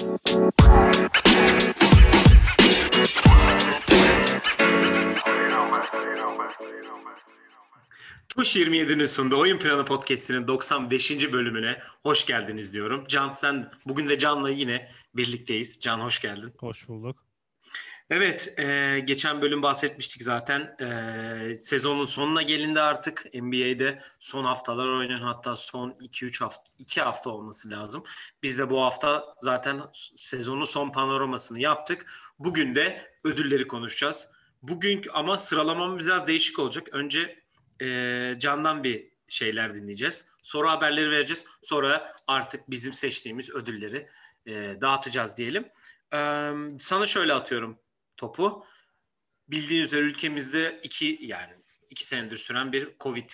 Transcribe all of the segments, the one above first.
Tuş 27'nin sunduğu Oyun Planı Podcast'inin 95. bölümüne hoş geldiniz diyorum. Can sen bugün de Can'la yine birlikteyiz. Can hoş geldin. Hoş bulduk. Evet, e, geçen bölüm bahsetmiştik zaten. E, sezonun sonuna gelindi artık. NBA'de son haftalar oynayan hatta son 2-3 hafta 2 hafta olması lazım. Biz de bu hafta zaten sezonun son panoramasını yaptık. Bugün de ödülleri konuşacağız. Bugünkü ama sıralamamız biraz değişik olacak. Önce e, Can'dan bir şeyler dinleyeceğiz. Sonra haberleri vereceğiz. Sonra artık bizim seçtiğimiz ödülleri e, dağıtacağız diyelim. E, sana şöyle atıyorum topu. Bildiğiniz üzere ülkemizde iki yani iki senedir süren bir Covid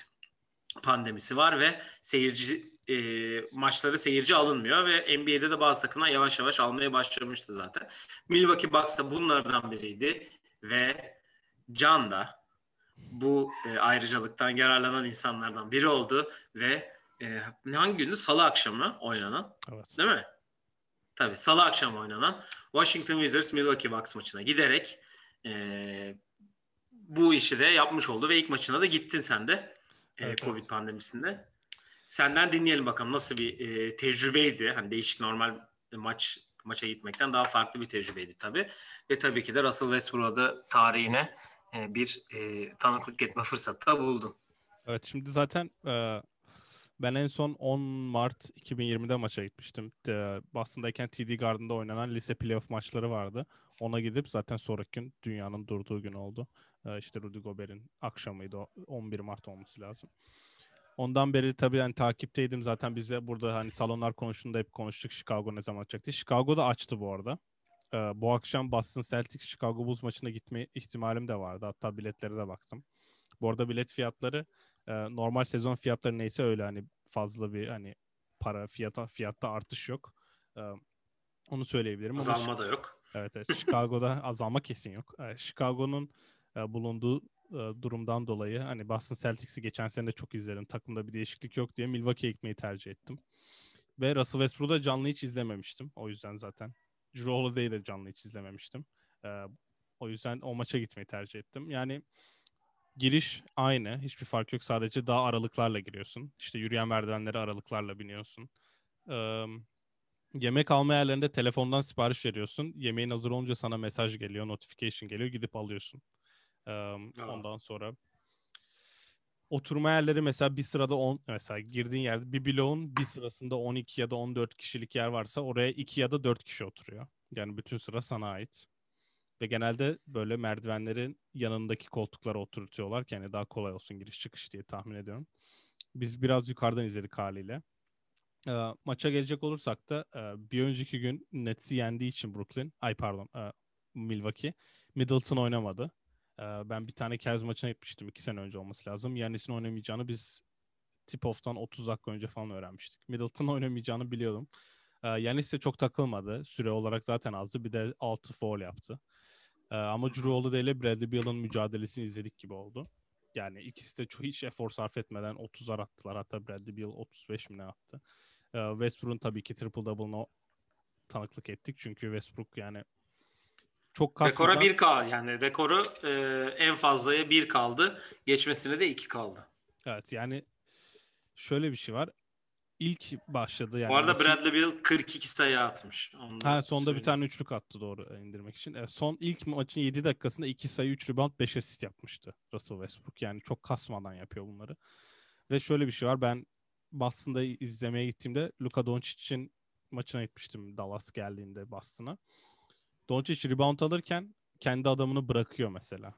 pandemisi var ve seyirci e, maçları seyirci alınmıyor ve NBA'de de bazı takımlar yavaş yavaş almaya başlamıştı zaten. Milwaukee Bucks da bunlardan biriydi ve Can da bu e, ayrıcalıktan yararlanan insanlardan biri oldu ve e, hangi gündü? Salı akşamı oynanan. Evet. Değil mi? Tabii salı akşam oynanan Washington Wizards Milwaukee Bucks maçına giderek e, bu işi de yapmış oldu ve ilk maçına da gittin sen de e, Evet, Covid evet. pandemisinde. Senden dinleyelim bakalım nasıl bir e, tecrübeydi. Hani değişik normal maç maça gitmekten daha farklı bir tecrübeydi tabii. Ve tabii ki de Russell Westbrook'a da tarihine e, bir e, tanıklık etme fırsatı da buldun. Evet şimdi zaten e, ben en son 10 Mart 2020'de maça gitmiştim. Boston'dayken TD Garden'da oynanan lise playoff maçları vardı. Ona gidip zaten sonraki gün dünyanın durduğu gün oldu. E, işte Rudy Gobert'in akşamıydı. o 11 Mart olması lazım. Ondan beri tabii yani takipteydim zaten biz de burada hani salonlar konuştuğunda hep konuştuk Chicago ne zaman açacak diye. Chicago da açtı bu arada. Ee, bu akşam Boston Celtics Chicago Bulls maçına gitme ihtimalim de vardı. Hatta biletlere de baktım. Bu arada bilet fiyatları e, normal sezon fiyatları neyse öyle hani fazla bir hani para fiyata fiyatta artış yok. Ee, onu söyleyebilirim. Ama Azalma da yok. Evet, evet. Chicago'da azalma kesin yok. Ee, Chicago'nun e, bulunduğu e, durumdan dolayı hani Boston Celtics'i geçen sene de çok izledim. Takımda bir değişiklik yok diye Milwaukee'ye gitmeyi tercih ettim. Ve Russell Westbrook'u da canlı hiç izlememiştim. O yüzden zaten. Drew Holiday'i de canlı hiç izlememiştim. Ee, o yüzden o maça gitmeyi tercih ettim. Yani giriş aynı. Hiçbir fark yok. Sadece daha aralıklarla giriyorsun. İşte yürüyen merdivenlere aralıklarla biniyorsun. Ee, yemek alma yerlerinde telefondan sipariş veriyorsun. Yemeğin hazır olunca sana mesaj geliyor, notification geliyor. Gidip alıyorsun. Ee, ondan sonra oturma yerleri mesela bir sırada 10 mesela girdiğin yerde bir bloğun bir sırasında 12 ya da 14 kişilik yer varsa oraya 2 ya da 4 kişi oturuyor. Yani bütün sıra sana ait. Ve genelde böyle merdivenlerin yanındaki koltuklara oturtuyorlar ki yani daha kolay olsun giriş çıkış diye tahmin ediyorum. Biz biraz yukarıdan izledik haliyle. Ee, maça gelecek olursak da e, bir önceki gün Nets'i yendiği için Brooklyn, ay pardon e, Milwaukee, Middleton oynamadı. Ee, ben bir tane Cavs maçına gitmiştim. iki sene önce olması lazım. Yannis'in oynamayacağını biz tip-off'tan 30 dakika önce falan öğrenmiştik. Middleton oynamayacağını biliyordum. Ee, Yannis de çok takılmadı. Süre olarak zaten azdı. Bir de 6 foul yaptı. Ee, ama Drew Holiday ile Bradley Beal'ın mücadelesini izledik gibi oldu. Yani ikisi de çok hiç efor sarf etmeden 30'ar attılar. Hatta Bradley Beal 35 mi ne attı. Ee, Westbrook'un tabii ki triple double'ına tanıklık ettik. Çünkü Westbrook yani çok kasmadan... Rekora 1 kaldı. Yani rekoru e, en fazlaya 1 kaldı. Geçmesine de 2 kaldı. Evet yani şöyle bir şey var. İlk başladı yani. Bu arada Bradley Beal 42 sayı atmış. Onu Ha sonda bir söyleyeyim. tane üçlük attı doğru e, indirmek için. E, son ilk maçın 7 dakikasında 2 sayı 3 rebound 5 asist yapmıştı Russell Westbrook. Yani çok kasmadan yapıyor bunları. Ve şöyle bir şey var. Ben Boston'da izlemeye gittiğimde Luka Doncic'in maçına gitmiştim Dallas geldiğinde Boston'a. Doncic rebound alırken kendi adamını bırakıyor mesela.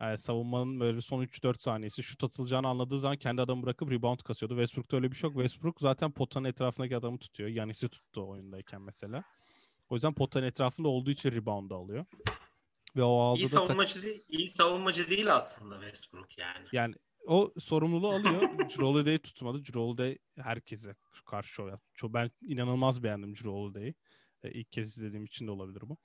Yani savunmanın böyle son 3-4 saniyesi şut atılacağını anladığı zaman kendi adamı bırakıp rebound kasıyordu. Westbrook'ta öyle bir şey yok. Westbrook zaten potanın etrafındaki adamı tutuyor. Yanis'i tuttu oyundayken mesela. O yüzden potanın etrafında olduğu için rebound alıyor. Ve o aldığı İyi da tak- savunmacı değil, iyi savunmacı değil aslında Westbrook yani. yani o sorumluluğu alıyor. Holiday'i tutmadı. Holiday herkese karşı. Çok, ben inanılmaz beğendim Drew Holiday'i. E, ilk kez izlediğim için de olabilir bu.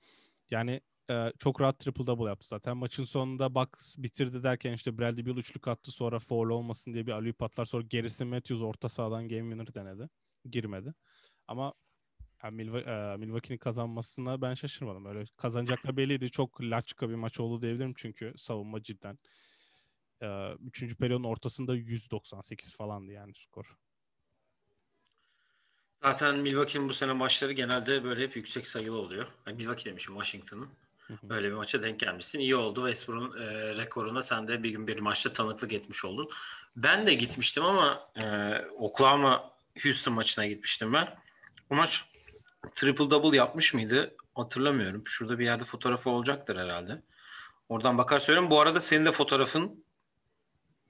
Yani e, çok rahat triple double yaptı zaten. Maçın sonunda Bucks bitirdi derken işte Bradley Beal üçlük attı sonra foul olmasın diye bir alley patlar. Sonra gerisi Matthews orta sahadan game winner denedi. Girmedi. Ama Yani Milwaukee'nin kazanmasına ben şaşırmadım. Öyle kazanacaklar belliydi. Çok laçka bir maç oldu diyebilirim çünkü savunma cidden. Üçüncü periyodun ortasında 198 falandı yani skor. Zaten Milwaukee'nin bu sene maçları genelde böyle hep yüksek sayılı oluyor. Yani Milwaukee demişim Washington'ın. Böyle bir maça denk gelmişsin. İyi oldu. Westbrook'un e, rekoruna sen de bir gün bir maçta tanıklık etmiş oldun. Ben de gitmiştim ama e, Oklahoma Houston maçına gitmiştim ben. O maç triple double yapmış mıydı? Hatırlamıyorum. Şurada bir yerde fotoğrafı olacaktır herhalde. Oradan bakar söyleyeyim. Bu arada senin de fotoğrafın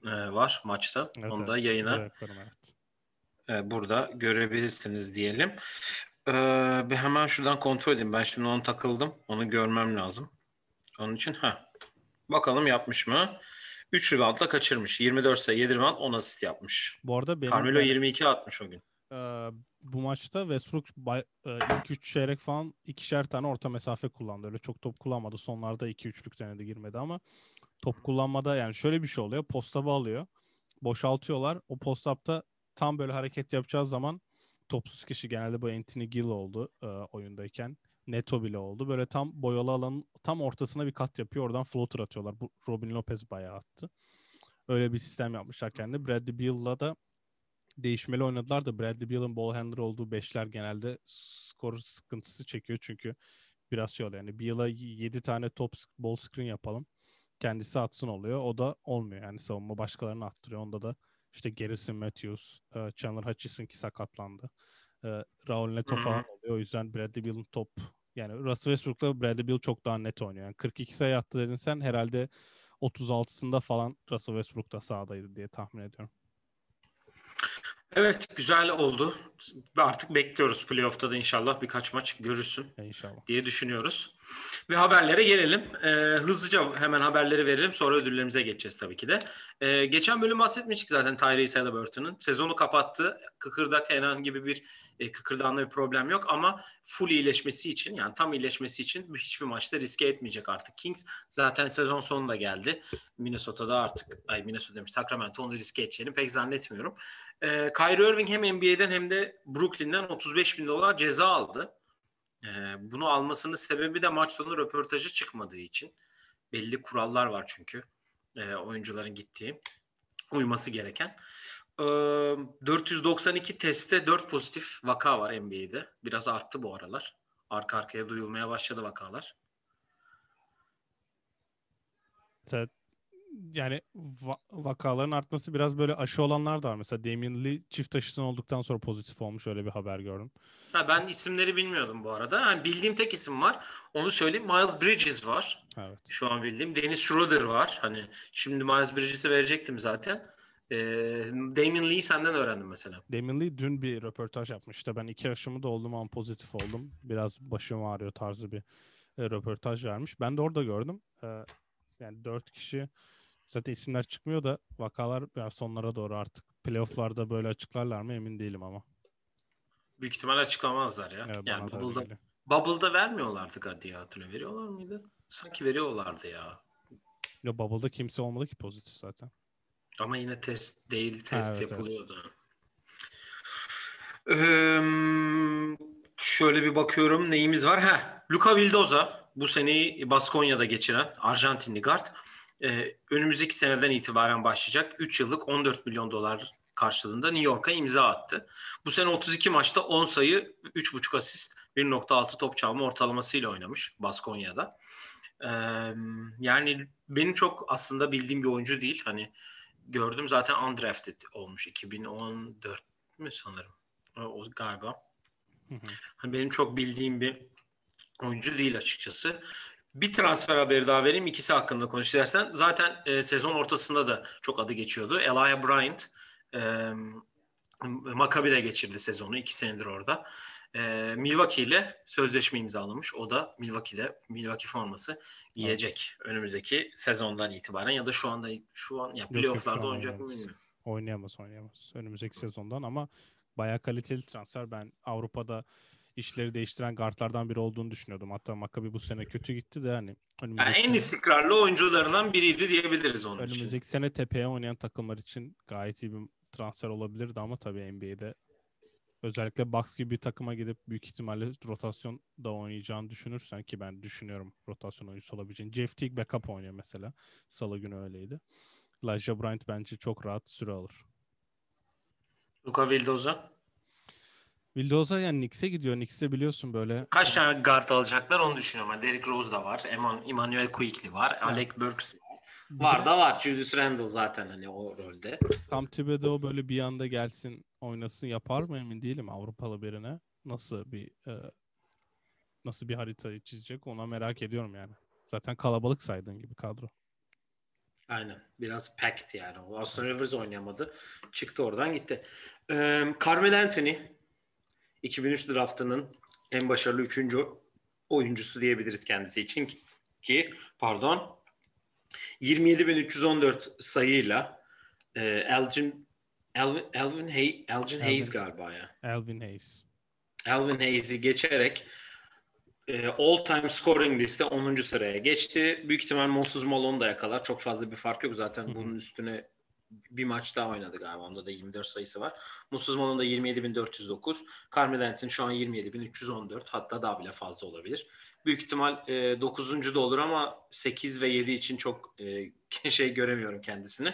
e, var maçta. Evet, Onu da evet. yayına evet. e, burada görebilirsiniz diyelim. E, bir hemen şuradan kontrol edeyim. Ben şimdi onu takıldım. Onu görmem lazım. Onun için ha. Bakalım yapmış mı? 3 reboundla kaçırmış. 24 sayı 7 rebound 10 asist yapmış. Bu arada benim Carmelo 22 atmış o gün. E, bu maçta Westbrook bay, e, ilk 3 çeyrek falan ikişer tane orta mesafe kullandı. Öyle çok top kullanmadı. Sonlarda 2-3'lük denedi girmedi ama top kullanmada yani şöyle bir şey oluyor. Postapı alıyor. Boşaltıyorlar. O postapta tam böyle hareket yapacağı zaman topsuz kişi genelde bu Anthony Gill oldu e, oyundayken. Neto bile oldu. Böyle tam boyalı alanın tam ortasına bir kat yapıyor. Oradan floater atıyorlar. Bu Robin Lopez bayağı attı. Öyle bir sistem yapmışlar kendi. Bradley Beal'la da değişmeli oynadılar da Bradley Beal'ın ball handler olduğu beşler genelde skor sıkıntısı çekiyor çünkü biraz şey oluyor. Yani Beal'a 7 tane top ball screen yapalım. Kendisi atsın oluyor. O da olmuyor. Yani savunma başkalarını attırıyor. Onda da işte Garrison Matthews, e, Chandler Hutchison ki sakatlandı. E, Raul Neto falan oluyor. O yüzden Bradley Beal'ın top yani Russell Westbrook'la Bradley Beal çok daha net oynuyor. Yani 42 sayı attı dedin sen herhalde 36'sında falan Russell Westbrook da sahadaydı diye tahmin ediyorum. Evet güzel oldu. Artık bekliyoruz playoff'ta da inşallah birkaç maç görürsün inşallah. diye düşünüyoruz. Ve haberlere gelelim. Ee, hızlıca hemen haberleri verelim. Sonra ödüllerimize geçeceğiz tabii ki de. Ee, geçen bölüm bahsetmiştik zaten Tyrese Halliburton'un. Sezonu kapattı. Kıkırdak herhangi gibi bir e, kıkırdağında bir problem yok ama full iyileşmesi için yani tam iyileşmesi için hiçbir maçta riske etmeyecek artık Kings. Zaten sezon sonunda geldi. Minnesota'da artık ay Minnesota demiş Sacramento onu riske edeceğini pek zannetmiyorum. E, Kyrie Irving hem NBA'den hem de Brooklyn'den 35 bin dolar ceza aldı. E, bunu almasının sebebi de maç sonu röportajı çıkmadığı için. Belli kurallar var çünkü e, oyuncuların gittiği uyması gereken. 492 testte 4 pozitif vaka var NBA'de. Biraz arttı bu aralar. Arka arkaya duyulmaya başladı vakalar. Evet. Yani va- vakaların artması biraz böyle aşı olanlar da var. Mesela Damian Lee çift aşısını olduktan sonra pozitif olmuş. Öyle bir haber gördüm. Ha, ben isimleri bilmiyordum bu arada. Yani bildiğim tek isim var. Onu söyleyeyim. Miles Bridges var. Evet. Şu an bildiğim. Dennis Schroeder var. Hani şimdi Miles Bridges'i verecektim zaten. E, Damien Lee senden öğrendim mesela. Damien Lee dün bir röportaj yapmıştı. Ben iki aşımı da oldum ama pozitif oldum. Biraz başım ağrıyor tarzı bir e, röportaj vermiş. Ben de orada gördüm. E, yani dört kişi zaten isimler çıkmıyor da vakalar biraz sonlara doğru artık playofflarda böyle açıklarlar mı emin değilim ama. Büyük ihtimal açıklamazlar ya. Evet, yani Bubble'da, Bubble'da vermiyorlardı diye hatırlıyorum. Veriyorlar mıydı? Sanki veriyorlardı ya. Ya Bubble'da kimse olmadı ki pozitif zaten. Ama yine test değil, test ha, evet, yapılıyordu. Evet. Ee, şöyle bir bakıyorum neyimiz var. Ha, Luka Vildoza bu seneyi Baskonya'da geçiren Arjantinli guard. Ee, önümüzdeki seneden itibaren başlayacak. 3 yıllık 14 milyon dolar karşılığında New York'a imza attı. Bu sene 32 maçta 10 sayı, 3.5 asist, 1.6 top çalma ortalamasıyla oynamış Baskonya'da. Ee, yani benim çok aslında bildiğim bir oyuncu değil. Hani gördüm zaten undrafted olmuş 2014 mü sanırım o galiba. Hani benim çok bildiğim bir oyuncu değil açıkçası. Bir transfer haberi daha vereyim. ikisi hakkında konuş Zaten e, sezon ortasında da çok adı geçiyordu. Elijah Bryant e, Maccabi'de geçirdi sezonu. iki senedir orada. E, Milwaukee ile sözleşme imzalamış. O da Milwaukee'de Milwaukee forması giyecek evet. önümüzdeki sezondan itibaren ya da şu anda şu an ya playoff'larda oynayacak mı bilmiyorum. Oynayamaz oynayamaz. Önümüzdeki sezondan ama bayağı kaliteli transfer. Ben Avrupa'da işleri değiştiren guardlardan biri olduğunu düşünüyordum. Hatta Maccabi bu sene kötü gitti de hani yani en istikrarlı oyuncularından biriydi diyebiliriz onun önümüzdeki için. Önümüzdeki sene tepeye oynayan takımlar için gayet iyi bir transfer olabilirdi ama tabii NBA'de Özellikle Bucks gibi bir takıma gidip büyük ihtimalle rotasyon da oynayacağını düşünürsen ki ben düşünüyorum rotasyon oyuncusu olabileceğini. Jeff Teague backup oynuyor mesela. Salı günü öyleydi. Elijah Bryant bence çok rahat süre alır. Luka Vildoza. Vildoza yani Knicks'e gidiyor. Knicks'e biliyorsun böyle. Kaç tane guard alacaklar onu düşünüyorum. Yani Derrick Rose da var. Eman, Emmanuel Quickly var. Evet. Alec Burks var. Var da var. Julius Randle zaten hani o rolde. Tam Thibodeau böyle bir anda gelsin oynasın yapar mı emin değilim Avrupalı birine. Nasıl bir e, nasıl bir harita çizecek ona merak ediyorum yani. Zaten kalabalık saydığın gibi kadro. Aynen. Biraz packed yani. Austin Rivers oynayamadı. Çıktı oradan gitti. Ee, Carmel Anthony 2003 draftının en başarılı üçüncü oyuncusu diyebiliriz kendisi için ki pardon 27.314 sayıyla e, Elgin Elvin, Elvin, Hay, Elgin Hayes galiba ya. Elvin Hayes. Elvin Hayes'i geçerek e, all time scoring liste 10. sıraya geçti. Büyük ihtimal Moses Malone da yakalar. Çok fazla bir fark yok. Zaten Hı-hı. bunun üstüne bir maç daha oynadı galiba. Onda da 24 sayısı var. Malone da 27.409. Carmel Anthony şu an 27.314. Hatta daha bile fazla olabilir. Büyük ihtimal e, 9. da olur ama 8 ve 7 için çok e, şey göremiyorum kendisini.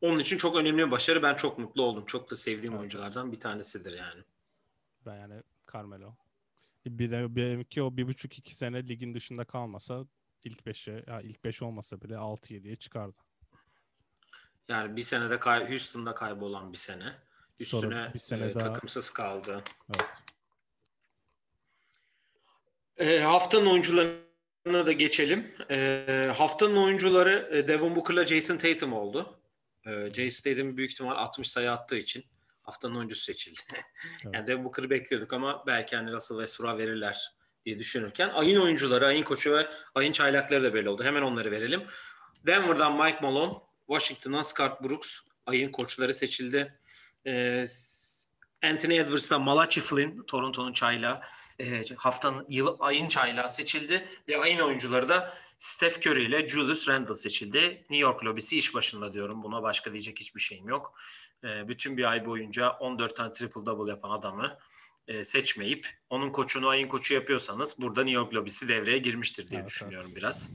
Onun için çok önemli bir başarı. Ben çok mutlu oldum. Çok da sevdiğim evet. oyunculardan bir tanesidir yani. Ben yani Carmelo. Bir de benimki o bir buçuk iki sene ligin dışında kalmasa ilk beşe, ya ilk beş olmasa bile 6-7'ye çıkardı. Yani bir senede kay Houston'da kaybolan bir sene. Üstüne Sonra bir sene e, daha... takımsız kaldı. Evet. E, haftanın oyuncularına da geçelim. E, haftanın oyuncuları e, Devin Booker'la Jason Tatum oldu. E, Jason Tatum büyük ihtimal 60 sayı attığı için haftanın oyuncusu seçildi. evet. Yani Devin Booker'ı bekliyorduk ama belki hani Russell Westbrook'a verirler diye düşünürken ayın oyuncuları, ayın koçu ve ayın çaylakları da belli oldu. Hemen onları verelim. Denver'dan Mike Malone, Washington'dan Scott Brooks ayın koçları seçildi. Ee, Anthony Edwards'dan Malachi Flynn, Toronto'nun çaylağı e, haftanın yıl ayın çaylağı seçildi ve ayın oyuncuları da Steph Curry ile Julius Randle seçildi. New York lobisi iş başında diyorum. Buna başka diyecek hiçbir şeyim yok. E, bütün bir ay boyunca 14 tane triple double yapan adamı e, seçmeyip onun koçunu ayın koçu yapıyorsanız burada New York lobisi devreye girmiştir diye evet, düşünüyorum evet. biraz.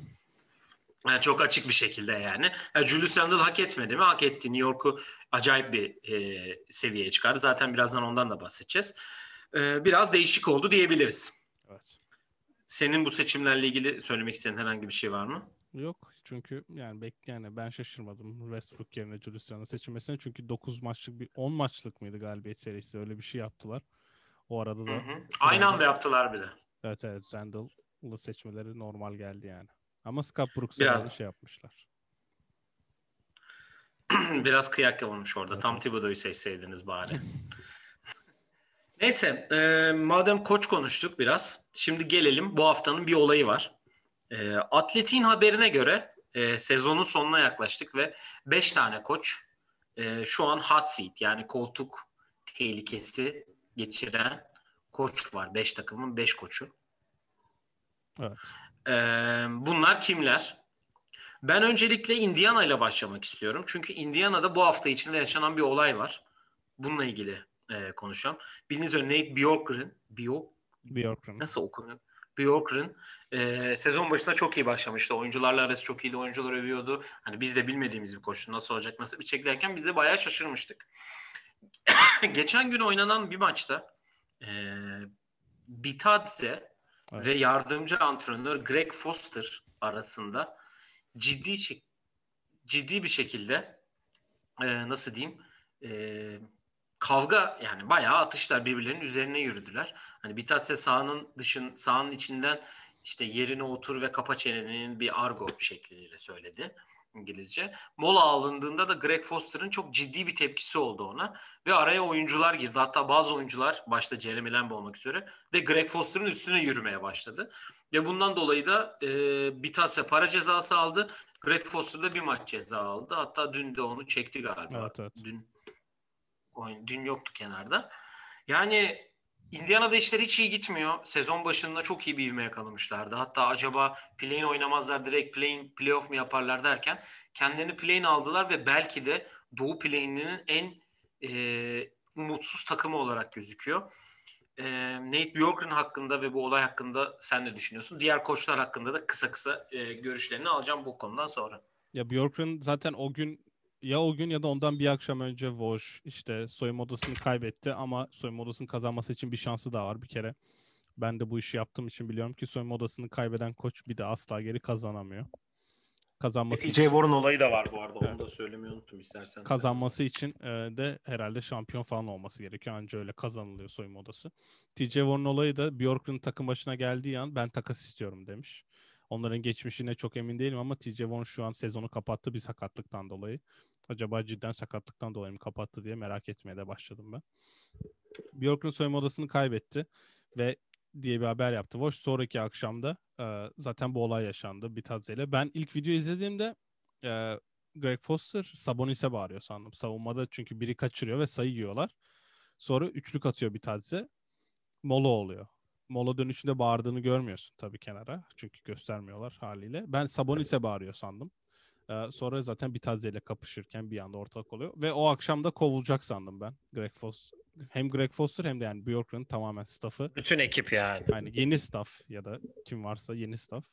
Yani çok açık bir şekilde yani. yani. Julius Randle hak etmedi mi? Hak etti. New York'u acayip bir e, seviyeye çıkardı. Zaten birazdan ondan da bahsedeceğiz. E, biraz değişik oldu diyebiliriz. Evet. Senin bu seçimlerle ilgili söylemek istediğin herhangi bir şey var mı? Yok. Çünkü yani bek yani ben şaşırmadım Westbrook yerine Julius Randle seçilmesine. Çünkü 9 maçlık bir 10 maçlık mıydı galibiyet serisi? Öyle bir şey yaptılar. O arada da. Hı hı. Aynı anda yaptılar bile. Evet evet Randall'ı seçmeleri normal geldi yani. Ama Scott Brooks'a bir şey yapmışlar. Biraz kıyak olmuş orada. Evet, Tam. Thibodeau'yu seçseydiniz bari. Neyse, e, madem koç konuştuk biraz, şimdi gelelim. Bu haftanın bir olayı var. E, Atletin haberine göre e, sezonun sonuna yaklaştık ve 5 tane koç e, şu an hot seat yani koltuk tehlikesi geçiren koç var. 5 takımın 5 koçu. Evet. E, bunlar kimler? Ben öncelikle Indiana ile başlamak istiyorum. Çünkü Indiana'da bu hafta içinde yaşanan bir olay var. Bununla ilgili e, konuşacağım. Bildiğiniz üzere Nate Bjorkgren, Bjork, Bjorkgren. nasıl okunuyor? Bjorkgren e, sezon başında çok iyi başlamıştı. Oyuncularla arası çok iyiydi. Oyuncular övüyordu. Hani biz de bilmediğimiz bir koşu nasıl olacak, nasıl bir çekilerken biz de bayağı şaşırmıştık. Geçen gün oynanan bir maçta e, Bitadze evet. ve yardımcı antrenör Greg Foster arasında ciddi ciddi bir şekilde e, nasıl diyeyim e, kavga yani bayağı atışlar birbirlerinin üzerine yürüdüler. Hani Bitatse sahanın dışın sahanın içinden işte yerine otur ve kapa çenenin bir argo şekliyle söyledi İngilizce. Mola alındığında da Greg Foster'ın çok ciddi bir tepkisi oldu ona ve araya oyuncular girdi. Hatta bazı oyuncular başta Jeremy Lamb olmak üzere de Greg Foster'ın üstüne yürümeye başladı. Ve bundan dolayı da e, Bitatse para cezası aldı. Greg Foster da bir maç ceza aldı. Hatta dün de onu çekti galiba. Evet, evet. Dün oyun dün yoktu kenarda. Yani Indiana'da işler hiç iyi gitmiyor. Sezon başında çok iyi bir ivme yakalamışlardı. Hatta acaba play oynamazlar direkt play playoff mu yaparlar derken kendilerini play aldılar ve belki de Doğu play'inin en e, umutsuz takımı olarak gözüküyor. Ee, Nate Bjorkgren hakkında ve bu olay hakkında sen ne düşünüyorsun? Diğer koçlar hakkında da kısa kısa e, görüşlerini alacağım bu konudan sonra. Ya Bjorkgren zaten o gün ya o gün ya da ondan bir akşam önce Woj işte soyunma odasını kaybetti ama soyunma odasını kazanması için bir şansı daha var bir kere. Ben de bu işi yaptığım için biliyorum ki soyunma odasını kaybeden koç bir de asla geri kazanamıyor. Kazanması TJ Warren olayı da var bu arada. Evet. Onu da söylemeyi unuttum istersen. Kazanması sen. için e, de herhalde şampiyon falan olması gerekiyor. Anca öyle kazanılıyor soyunma odası. TJ Warren olayı da Bjorkgren takım başına geldiği an ben takas istiyorum demiş. Onların geçmişine çok emin değilim ama TJ Warren şu an sezonu kapattı bir sakatlıktan dolayı. Acaba cidden sakatlıktan dolayı mı kapattı diye merak etmeye de başladım ben. Bjorkgren soyunma odasını kaybetti ve diye bir haber yaptı. Watch sonraki akşamda e, zaten bu olay yaşandı Bitadze ile. Ben ilk video izlediğimde e, Greg Foster Sabonis'e bağırıyor sandım. Savunmada çünkü biri kaçırıyor ve sayı yiyorlar. Sonra üçlük atıyor Bitadze. Mola oluyor. Mola dönüşünde bağırdığını görmüyorsun tabii kenara. Çünkü göstermiyorlar haliyle. Ben Sabonis'e bağırıyor sandım. Ee, sonra zaten Bitadze ile kapışırken bir anda ortalık oluyor. Ve o akşam da kovulacak sandım ben. Greg Foster. Hem Greg Foster hem de yani Bjorkgren'ın tamamen staffı. Bütün ekip yani. Yani yeni staff ya da kim varsa yeni staff.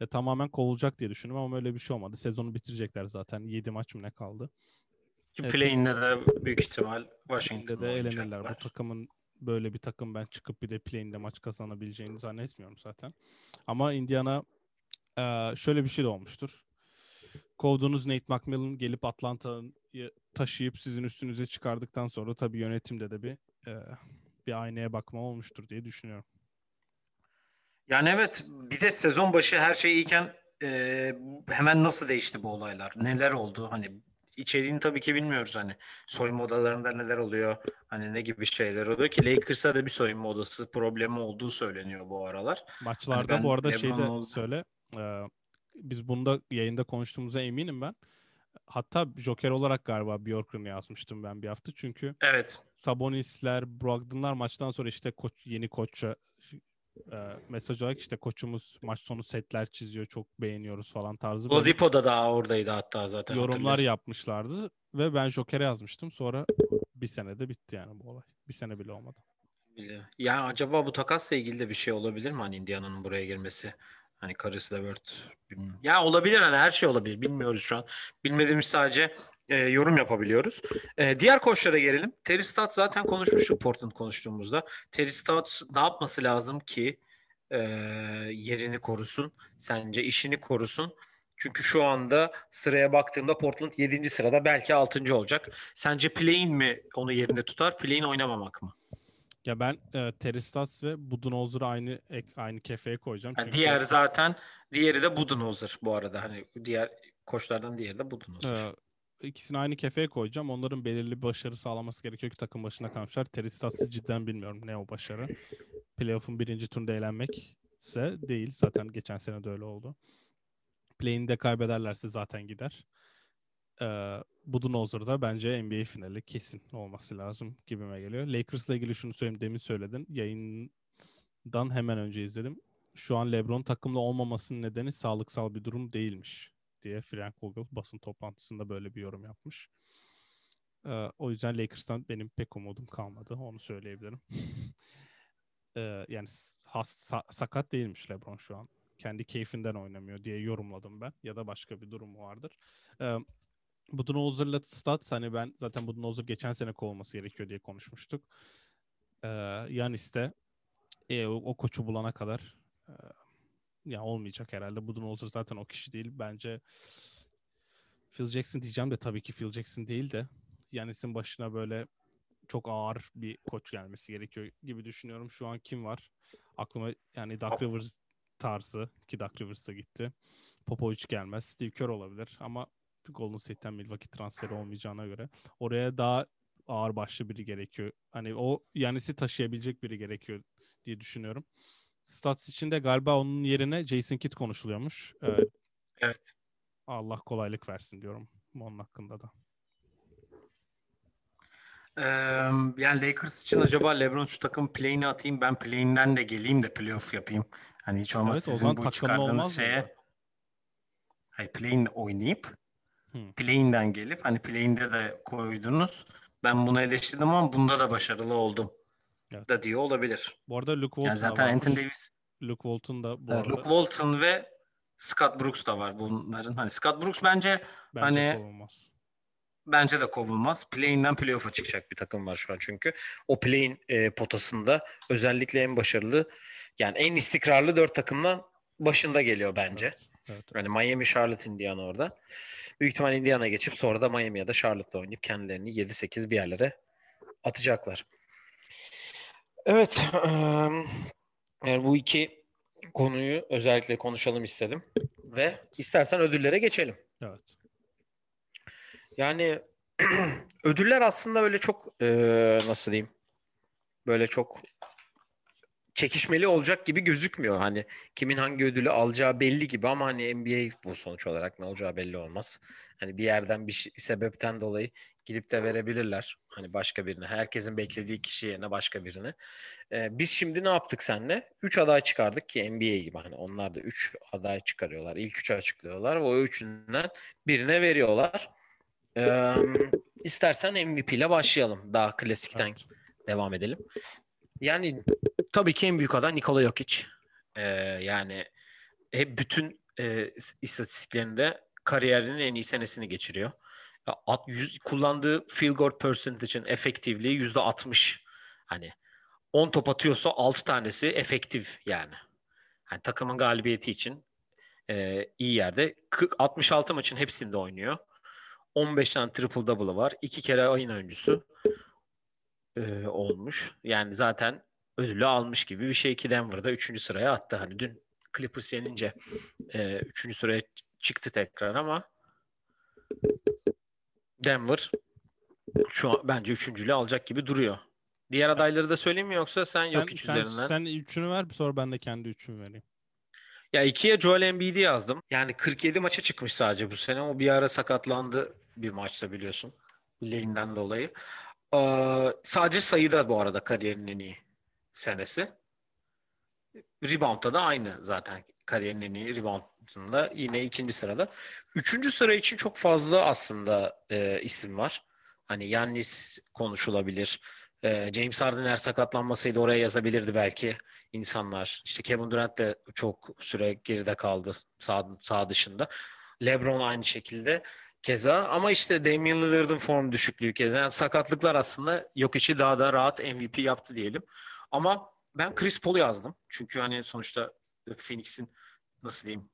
E, tamamen kovulacak diye düşünüyorum ama öyle bir şey olmadı. Sezonu bitirecekler zaten. 7 maç mı ne kaldı? Ki evet. play'inde de büyük ihtimal Washington'da de elenirler. Bu takımın böyle bir takım ben çıkıp bir de play'inde maç kazanabileceğini zannetmiyorum zaten. Ama Indiana şöyle bir şey de olmuştur kovduğunuz Nate McMillan gelip Atlanta'yı taşıyıp sizin üstünüze çıkardıktan sonra tabii yönetimde de bir bir aynaya bakma olmuştur diye düşünüyorum. Yani evet bir de sezon başı her şey iyiken e, hemen nasıl değişti bu olaylar? Neler oldu? Hani içeriğini tabii ki bilmiyoruz hani soyunma odalarında neler oluyor hani ne gibi şeyler oluyor ki Lakers'a da bir soyunma odası problemi olduğu söyleniyor bu aralar. Maçlarda hani bu arada şey de oldu. söyle e, biz bunda yayında konuştuğumuza eminim ben. Hatta Joker olarak galiba Bjorkgren'i yazmıştım ben bir hafta. Çünkü evet. Sabonis'ler, Brogdon'lar maçtan sonra işte koç, yeni koça e, mesaj olarak işte koçumuz maç sonu setler çiziyor çok beğeniyoruz falan tarzı. Oladipo da daha oradaydı hatta zaten. Yorumlar yapmışlardı ve ben Joker'e yazmıştım. Sonra bir senede bitti yani bu olay. Bir sene bile olmadı. Yani acaba bu takasla ilgili de bir şey olabilir mi hani Indiana'nın buraya girmesi? Hani Karis Levert. Ya olabilir hani her şey olabilir. Bilmiyoruz şu an. Bilmediğimiz sadece e, yorum yapabiliyoruz. E, diğer koçlara gelelim. Terry Stotts zaten konuşmuştuk Portland konuştuğumuzda. Terry Stotts ne yapması lazım ki e, yerini korusun? Sence işini korusun? Çünkü şu anda sıraya baktığımda Portland 7. sırada belki 6. olacak. Sence play'in mi onu yerinde tutar? Play'in oynamamak mı? Ya ben e, Teristas ve Budenholzer'ı aynı ek, aynı kefeye koyacağım. Yani diğer zaten diğeri de Budenholzer bu arada. Hani diğer koçlardan diğeri de Budenholzer. E, ikisini aynı kefeye koyacağım. Onların belirli bir başarı sağlaması gerekiyor ki takım başına kalmışlar. Teristas'ı cidden bilmiyorum ne o başarı. Playoff'un birinci turunda eğlenmek ise değil. Zaten geçen sene de öyle oldu. Play'ini de kaybederlerse zaten gider e, Budenholzer'da bence NBA finali kesin olması lazım gibime geliyor. Lakers'la ilgili şunu söyleyeyim demin söyledin. Yayından hemen önce izledim. Şu an LeBron takımda olmamasının nedeni sağlıksal bir durum değilmiş diye Frank Vogel basın toplantısında böyle bir yorum yapmış. Ee, o yüzden Lakers'tan benim pek umudum kalmadı. Onu söyleyebilirim. ee, yani has, sa- sakat değilmiş LeBron şu an. Kendi keyfinden oynamıyor diye yorumladım ben. Ya da başka bir durum vardır. Ee, Budenholzer'la Stats hani ben zaten Budenholzer geçen sene kovulması gerekiyor diye konuşmuştuk. Ee, Yanis e, o, o koçu bulana kadar e, ya olmayacak herhalde. Budenholzer zaten o kişi değil. Bence Phil Jackson diyeceğim de tabii ki Phil Jackson değil de Yanis'in başına böyle çok ağır bir koç gelmesi gerekiyor gibi düşünüyorum. Şu an kim var? Aklıma yani Doug Rivers tarzı ki Doug Rivers da gitti. Popovic gelmez. Steve Kerr olabilir ama Golden State'ten Milwaukee transferi olmayacağına göre oraya daha ağır başlı biri gerekiyor. Hani o Yanis'i taşıyabilecek biri gerekiyor diye düşünüyorum. Stats için de galiba onun yerine Jason Kidd konuşuluyormuş. Ee, evet. Allah kolaylık versin diyorum onun hakkında da. Ee, yani Lakers için acaba LeBron şu takım play'ini atayım ben play'inden de geleyim de playoff yapayım. Hani hiç olmaz evet, sizin bu çıkardığınız şeye hayır play'in oynayıp Hmm. Play'inden gelip hani play'inde de koydunuz. Ben bunu eleştirdim ama bunda da başarılı oldum. Evet. Da diyor olabilir. Bu arada Luke Walton Yani zaten varmış. Anthony Davis, Luke Walton da bu arada Luke Walton ve Scott Brooks da var bunların. Hani Scott Brooks bence bence hani- kovulmaz. bence de kovulmaz. Play'inden playoff'a çıkacak bir takım var şu an çünkü. O play'in e, potasında özellikle en başarılı yani en istikrarlı dört takımdan başında geliyor bence. Evet, evet, Yani Miami, Charlotte, Indiana orada. Büyük ihtimal Indiana geçip sonra da Miami ya da Charlotte'da oynayıp kendilerini 7-8 bir yerlere atacaklar. Evet. eee, Yani bu iki konuyu özellikle konuşalım istedim. Ve istersen ödüllere geçelim. evet. Yani ödüller aslında böyle çok eee, nasıl diyeyim? Böyle çok çekişmeli olacak gibi gözükmüyor. Hani kimin hangi ödülü alacağı belli gibi ama hani NBA bu sonuç olarak ne olacağı belli olmaz. Hani bir yerden bir, şey- bir sebepten dolayı gidip de verebilirler. Hani başka birine. Herkesin beklediği kişi yerine başka birine. Ee, biz şimdi ne yaptık seninle? 3 aday çıkardık ki NBA gibi. Hani onlar da 3 aday çıkarıyorlar. İlk 3'ü açıklıyorlar. O üçünden birine veriyorlar. Ee, istersen MVP ile başlayalım. Daha klasikten Evet. devam edelim. Yani tabii ki en büyük aday Nikola Jokic. Ee, yani hep bütün e, istatistiklerinde kariyerinin en iyi senesini geçiriyor. At, yüz, kullandığı field goal percentage'in efektifliği yüzde 60. Hani 10 top atıyorsa 6 tanesi efektif yani. Hani takımın galibiyeti için e, iyi yerde. 40, 66 maçın hepsinde oynuyor. 15 tane triple double'ı var. 2 kere oyun oyuncusu e, olmuş. Yani zaten ödülü almış gibi bir şey ki Denver'da 3. sıraya attı. Hani dün Clippers yenince 3. sıraya çıktı tekrar ama Denver şu an bence üçüncülüğü alacak gibi duruyor. Diğer adayları da söyleyeyim mi yoksa sen yok Sen, üç sen, üzerinden? sen üçünü ver sonra ben de kendi üçümü vereyim. Ya ikiye Joel Embiid'i yazdım. Yani 47 maça çıkmış sadece bu sene. O bir ara sakatlandı bir maçta biliyorsun. Bileğinden dolayı. Ee, sadece sayıda bu arada kariyerinin en iyi senesi. Rebound'da da aynı zaten kariyerinin en iyi rebound'ında yine ikinci sırada. Üçüncü sıra için çok fazla aslında e, isim var. Hani Yannis konuşulabilir. E, James Harden eğer sakatlanmasaydı oraya yazabilirdi belki insanlar. İşte Kevin Durant de çok süre geride kaldı sağ, sağ dışında. LeBron aynı şekilde keza ama işte Damian Lillard'ın form düşüklüğü keza yani sakatlıklar aslında yok içi daha da rahat MVP yaptı diyelim. Ama ben Chris Paul'u yazdım. Çünkü hani sonuçta Phoenix'in nasıl diyeyim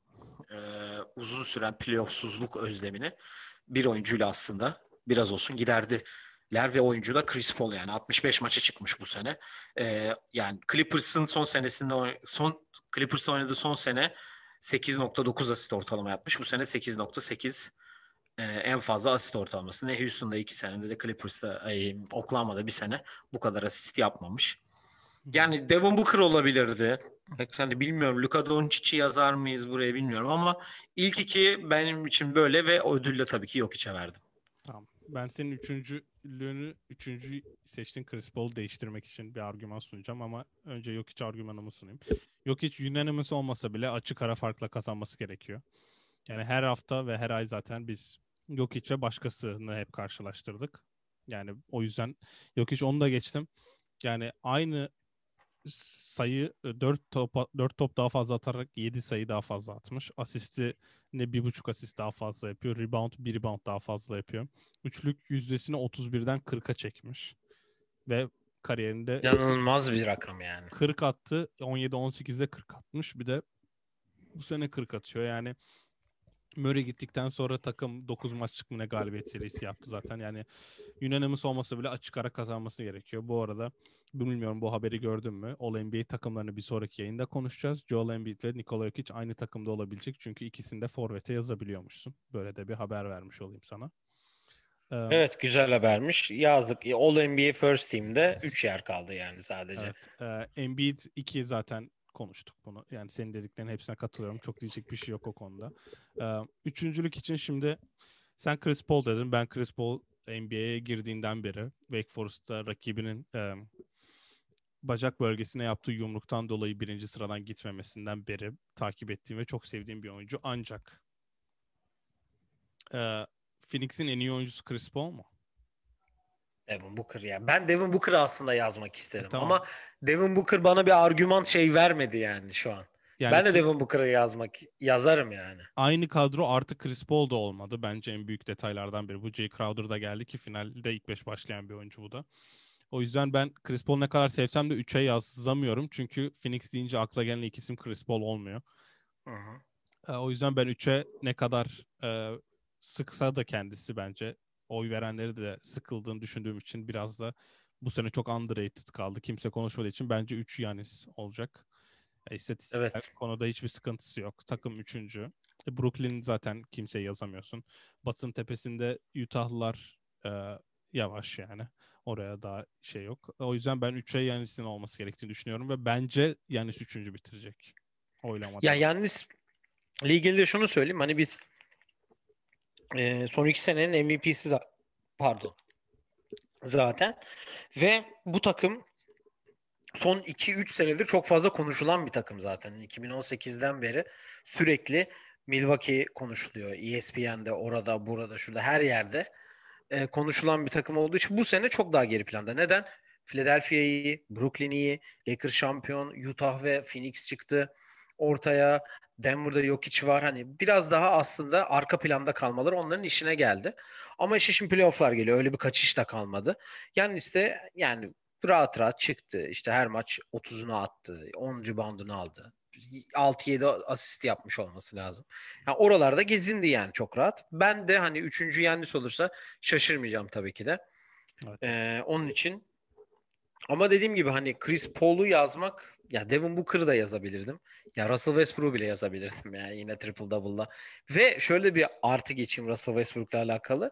e, uzun süren playoffsuzluk özlemini bir oyuncuyla aslında biraz olsun giderdiler ve oyuncu da Chris Paul yani 65 maça çıkmış bu sene. E, yani Clippers'ın son senesinde son Clippers oynadığı son sene 8.9 asist ortalama yapmış. Bu sene 8.8 e, en fazla asist ortalaması. Ne Houston'da iki senede de Clippers'da ay, Oklahoma'da bir sene bu kadar asist yapmamış. Yani Devin Booker olabilirdi. Hani bilmiyorum Luka Doncic'i yazar mıyız buraya bilmiyorum ama ilk iki benim için böyle ve ödülle tabii ki yok içe verdim. Tamam. Ben senin üçüncülüğünü, üçüncü seçtiğin Chris Paul'u değiştirmek için bir argüman sunacağım ama önce Jokic argümanımı sunayım. Jokic unanimous olmasa bile açık ara farkla kazanması gerekiyor. Yani her hafta ve her ay zaten biz Jokic ve başkasını hep karşılaştırdık. Yani o yüzden Jokic onu da geçtim. Yani aynı sayı 4 top 4 top daha fazla atarak 7 sayı daha fazla atmış. Asisti ne bir buçuk asist daha fazla yapıyor. Rebound bir rebound daha fazla yapıyor. Üçlük yüzdesini 31'den 40'a çekmiş. Ve kariyerinde İnanılmaz bir rakam yani. 40 attı. 17-18'de 40 atmış. Bir de bu sene 40 atıyor. Yani Murray gittikten sonra takım 9 maçlık mı ne galibiyet serisi yaptı zaten. Yani unanimous olmasa bile açık ara kazanması gerekiyor. Bu arada bilmiyorum bu haberi gördün mü? All NBA takımlarını bir sonraki yayında konuşacağız. Joel Embiid ve Nikola Jokic aynı takımda olabilecek. Çünkü ikisini de forvete yazabiliyormuşsun. Böyle de bir haber vermiş olayım sana. Ee, Evet güzel habermiş. Yazdık. All NBA First Team'de 3 yer kaldı yani sadece. Evet. Ee, Embiid 2 zaten konuştuk bunu. Yani senin dediklerinin hepsine katılıyorum. Çok diyecek bir şey yok o konuda. Ee, üçüncülük için şimdi sen Chris Paul dedin. Ben Chris Paul NBA'ye girdiğinden beri Wake Forest'ta rakibinin e, bacak bölgesine yaptığı yumruktan dolayı birinci sıradan gitmemesinden beri takip ettiğim ve çok sevdiğim bir oyuncu. Ancak e, Phoenix'in en iyi oyuncusu Chris Paul mu? Devin Booker ya. Ben Devin Booker'ı aslında yazmak istedim. E, tamam. Ama Devin Booker bana bir argüman şey vermedi yani şu an. Yani ben de Devin Booker'ı yazmak yazarım yani. aynı kadro artı Chris Paul da olmadı. Bence en büyük detaylardan biri. Bu Jay Crowder da geldi ki finalde ilk beş başlayan bir oyuncu bu da. O yüzden ben Chris Paul ne kadar sevsem de 3'e yazamıyorum. Çünkü Phoenix deyince akla gelen ilk isim Chris Paul olmuyor. Hı hı. E, O yüzden ben 3'e ne kadar e, sıksa da kendisi bence oy verenleri de sıkıldığını düşündüğüm için biraz da bu sene çok underrated kaldı. Kimse konuşmadığı için bence 3 Yanis olacak. E, istatistiksel Evet. konuda hiçbir sıkıntısı yok. Takım 3. E, Brooklyn zaten kimseye yazamıyorsun. Batı'nın tepesinde Utah'lılar e, yavaş yani. Oraya daha şey yok. O yüzden ben 3'e Yanis'in olması gerektiğini düşünüyorum ve bence Yanis 3. bitirecek. Oylamada. Ya Yannis ile ilgili de şunu söyleyeyim. Hani biz e, son iki senenin MVP'si za- pardon zaten ve bu takım son 2-3 senedir çok fazla konuşulan bir takım zaten. 2018'den beri sürekli Milwaukee konuşuluyor. ESPN'de, orada, burada, şurada her yerde e, konuşulan bir takım olduğu için bu sene çok daha geri planda. Neden? Philadelphia iyi, Brooklyn iyi, Lakers şampiyon, Utah ve Phoenix çıktı ortaya. Denver'da Jokic var. Hani biraz daha aslında arka planda kalmaları onların işine geldi. Ama işe şimdi playoff'lar geliyor. Öyle bir kaçış da kalmadı. Yani işte yani rahat rahat çıktı. İşte her maç 30'unu attı. 10 reboundunu aldı. 6-7 asist yapmış olması lazım. Yani oralarda gezindi yani çok rahat. Ben de hani 3. Yannis olursa şaşırmayacağım tabii ki de. Evet. Ee, onun için ama dediğim gibi hani Chris Paul'u yazmak ya Devin Booker'ı da yazabilirdim. Ya Russell Westbrook'u bile yazabilirdim yani yine triple double'la. Ve şöyle bir artı geçeyim Russell Westbrook'la alakalı.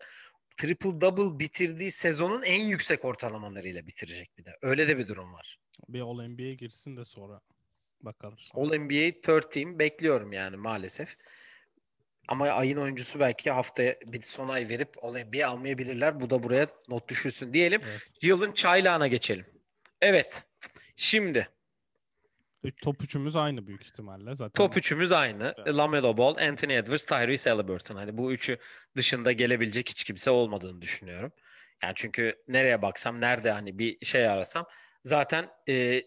Triple double bitirdiği sezonun en yüksek ortalamalarıyla bitirecek bir de. Öyle de bir durum var. Bir All NBA'ye girsin de sonra bakalım. Sonra. All NBA 3 team bekliyorum yani maalesef. Ama ayın oyuncusu belki haftaya bir son ay verip All NBA almayabilirler. Bu da buraya not düşürsün diyelim. Evet. Yılın çaylağına geçelim. Evet. Şimdi Top üçümüz aynı büyük ihtimalle. Zaten top üçümüz aynı. Evet. Lamelo Ball, Anthony Edwards, Tyrese Halliburton. Hani bu üçü dışında gelebilecek hiç kimse olmadığını düşünüyorum. Yani çünkü nereye baksam, nerede hani bir şey arasam zaten e,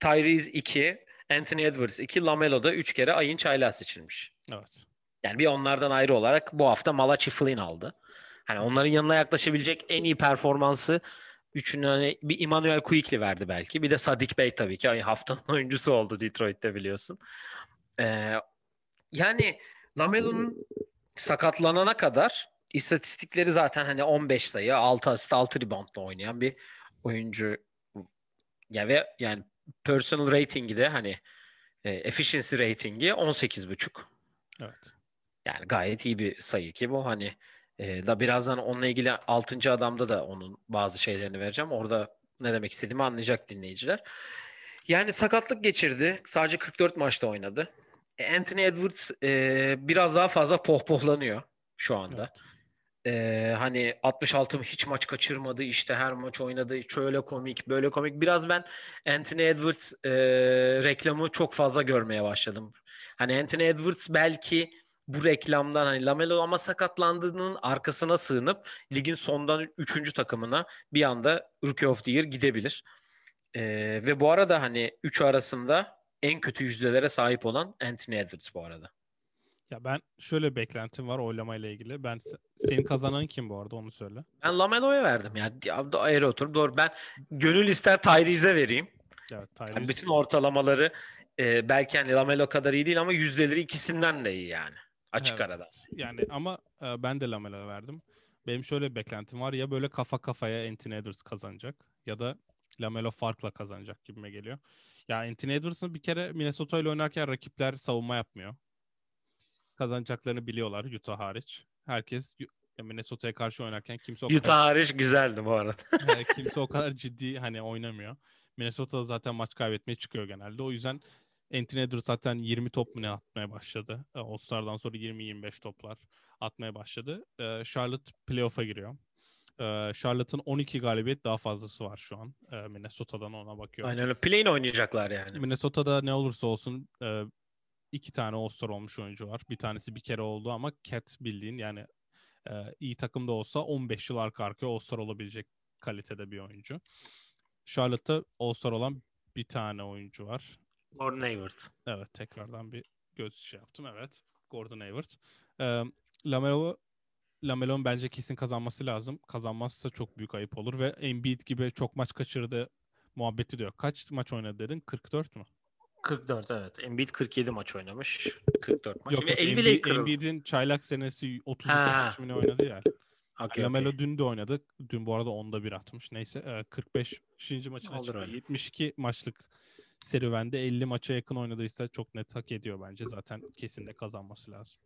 Tyrese 2, Anthony Edwards 2, Lamelo'da 3 kere ayın çaylağı seçilmiş. Evet. Yani bir onlardan ayrı olarak bu hafta Malachi Flynn aldı. Hani onların yanına yaklaşabilecek en iyi performansı üçünü hani bir Emmanuel Quickly verdi belki. Bir de Sadik Bey tabii ki ay haftanın oyuncusu oldu Detroit'te biliyorsun. Ee, yani Lamelo'nun sakatlanana kadar istatistikleri zaten hani 15 sayı, 6 asist, 6 reboundla oynayan bir oyuncu. Ya ve yani personal ratingi de hani e, efficiency ratingi 18.5. Evet. Yani gayet iyi bir sayı ki bu hani e, da birazdan onunla ilgili 6. adamda da onun bazı şeylerini vereceğim. Orada ne demek istediğimi anlayacak dinleyiciler. Yani sakatlık geçirdi. Sadece 44 maçta oynadı. E, Anthony Edwards e, biraz daha fazla pohpohlanıyor şu anda. Evet. Ee, hani 66 hiç maç kaçırmadı işte her maç oynadı şöyle komik böyle komik biraz ben Anthony Edwards e, reklamı çok fazla görmeye başladım. Hani Anthony Edwards belki bu reklamdan hani Lamelo ama sakatlandığının arkasına sığınıp ligin sondan 3. takımına bir anda Rookie of the Year gidebilir. Ee, ve bu arada hani 3 arasında en kötü yüzdelere sahip olan Anthony Edwards bu arada. Ya ben şöyle beklentim var oylamayla ilgili. Ben se- senin kazanan kim bu arada onu söyle. Ben Lamelo'ya verdim ya. ayrı oturup doğru. Ben gönül ister Tyrese'e vereyim. Evet, Yani Tyrese. bütün ortalamaları e, belki hani Lamelo kadar iyi değil ama yüzdeleri ikisinden de iyi yani. Açık Evet, arada. evet. Yani ama e, ben de Lamelo'ya verdim. Benim şöyle bir beklentim var. Ya böyle kafa kafaya Anthony Edwards kazanacak ya da Lamelo farkla kazanacak gibime geliyor. Ya Anthony Edwards'ın bir kere Minnesota ile oynarken rakipler savunma yapmıyor. Kazanacaklarını biliyorlar Utah hariç. Herkes Minnesota'ya karşı oynarken kimse o kadar Utah hariç güzeldi bu arada. kimse o kadar ciddi hani oynamıyor. Minnesota zaten maç kaybetmeye çıkıyor genelde. O yüzden Anthony Edwards zaten 20 top mu ne atmaya başladı. E, All-Star'dan sonra 20-25 toplar atmaya başladı. E, Charlotte playoff'a giriyor. E, Charlotte'ın 12 galibiyet daha fazlası var şu an. E, Minnesota'dan ona bakıyor. Aynen öyle. Play'in oynayacaklar yani. Minnesota'da ne olursa olsun e, iki tane All-Star olmuş oyuncu var. Bir tanesi bir kere oldu ama Cat bildiğin yani e, iyi takımda olsa 15 yıl arka arkaya All-Star olabilecek kalitede bir oyuncu. Charlotte'da All-Star olan bir tane oyuncu var. Gordon Hayward. Evet tekrardan bir göz şey yaptım. Evet. Gordon Hayward. Ee, Lamelo Lamelo'nun bence kesin kazanması lazım. Kazanmazsa çok büyük ayıp olur ve Embiid gibi çok maç kaçırdı muhabbeti diyor. Kaç maç oynadı dedin? 44 mü? 44 evet. Embiid 47 maç oynamış. 44 maç. Yok, Ve yok el kırıldı. Embiid'in çaylak senesi 32 Ha. maç mı oynadı ya. Okey, Lamelo okey. dün de oynadı. Dün bu arada onda bir atmış. Neyse e, 45. maçına Olur çıktı. öyle. 72 maçlık serüvende 50 maça yakın oynadıysa çok net hak ediyor bence. Zaten kesin de kazanması lazım.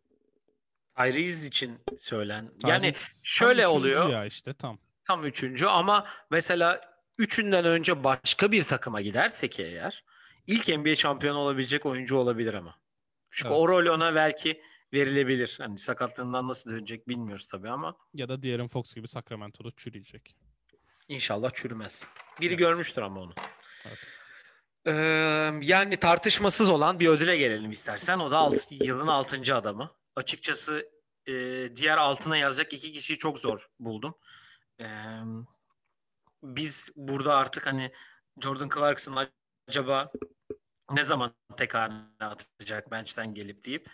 Tyrese için söylen. Yani Tyrese tam şöyle oluyor. ya işte tam. tam üçüncü ama mesela üçünden önce başka bir takıma gidersek eğer ilk NBA şampiyonu olabilecek oyuncu olabilir ama. Çünkü Evet. o rol ona belki verilebilir. Hani sakatlığından nasıl dönecek bilmiyoruz tabii ama Ya da De'Aaron Fox gibi Sacramento'da çürüyecek. inşallah çürümez. Biri Evet. görmüştür ama onu. Evet. Yani tartışmasız olan bir ödüle gelelim istersen. O da alt, yılın altıncı adamı. Açıkçası e, diğer altına yazacak iki kişiyi çok zor buldum. Ee, biz burada artık hani Jordan Clarkson acaba ne zaman tek haneye atacak bench'ten gelip deyip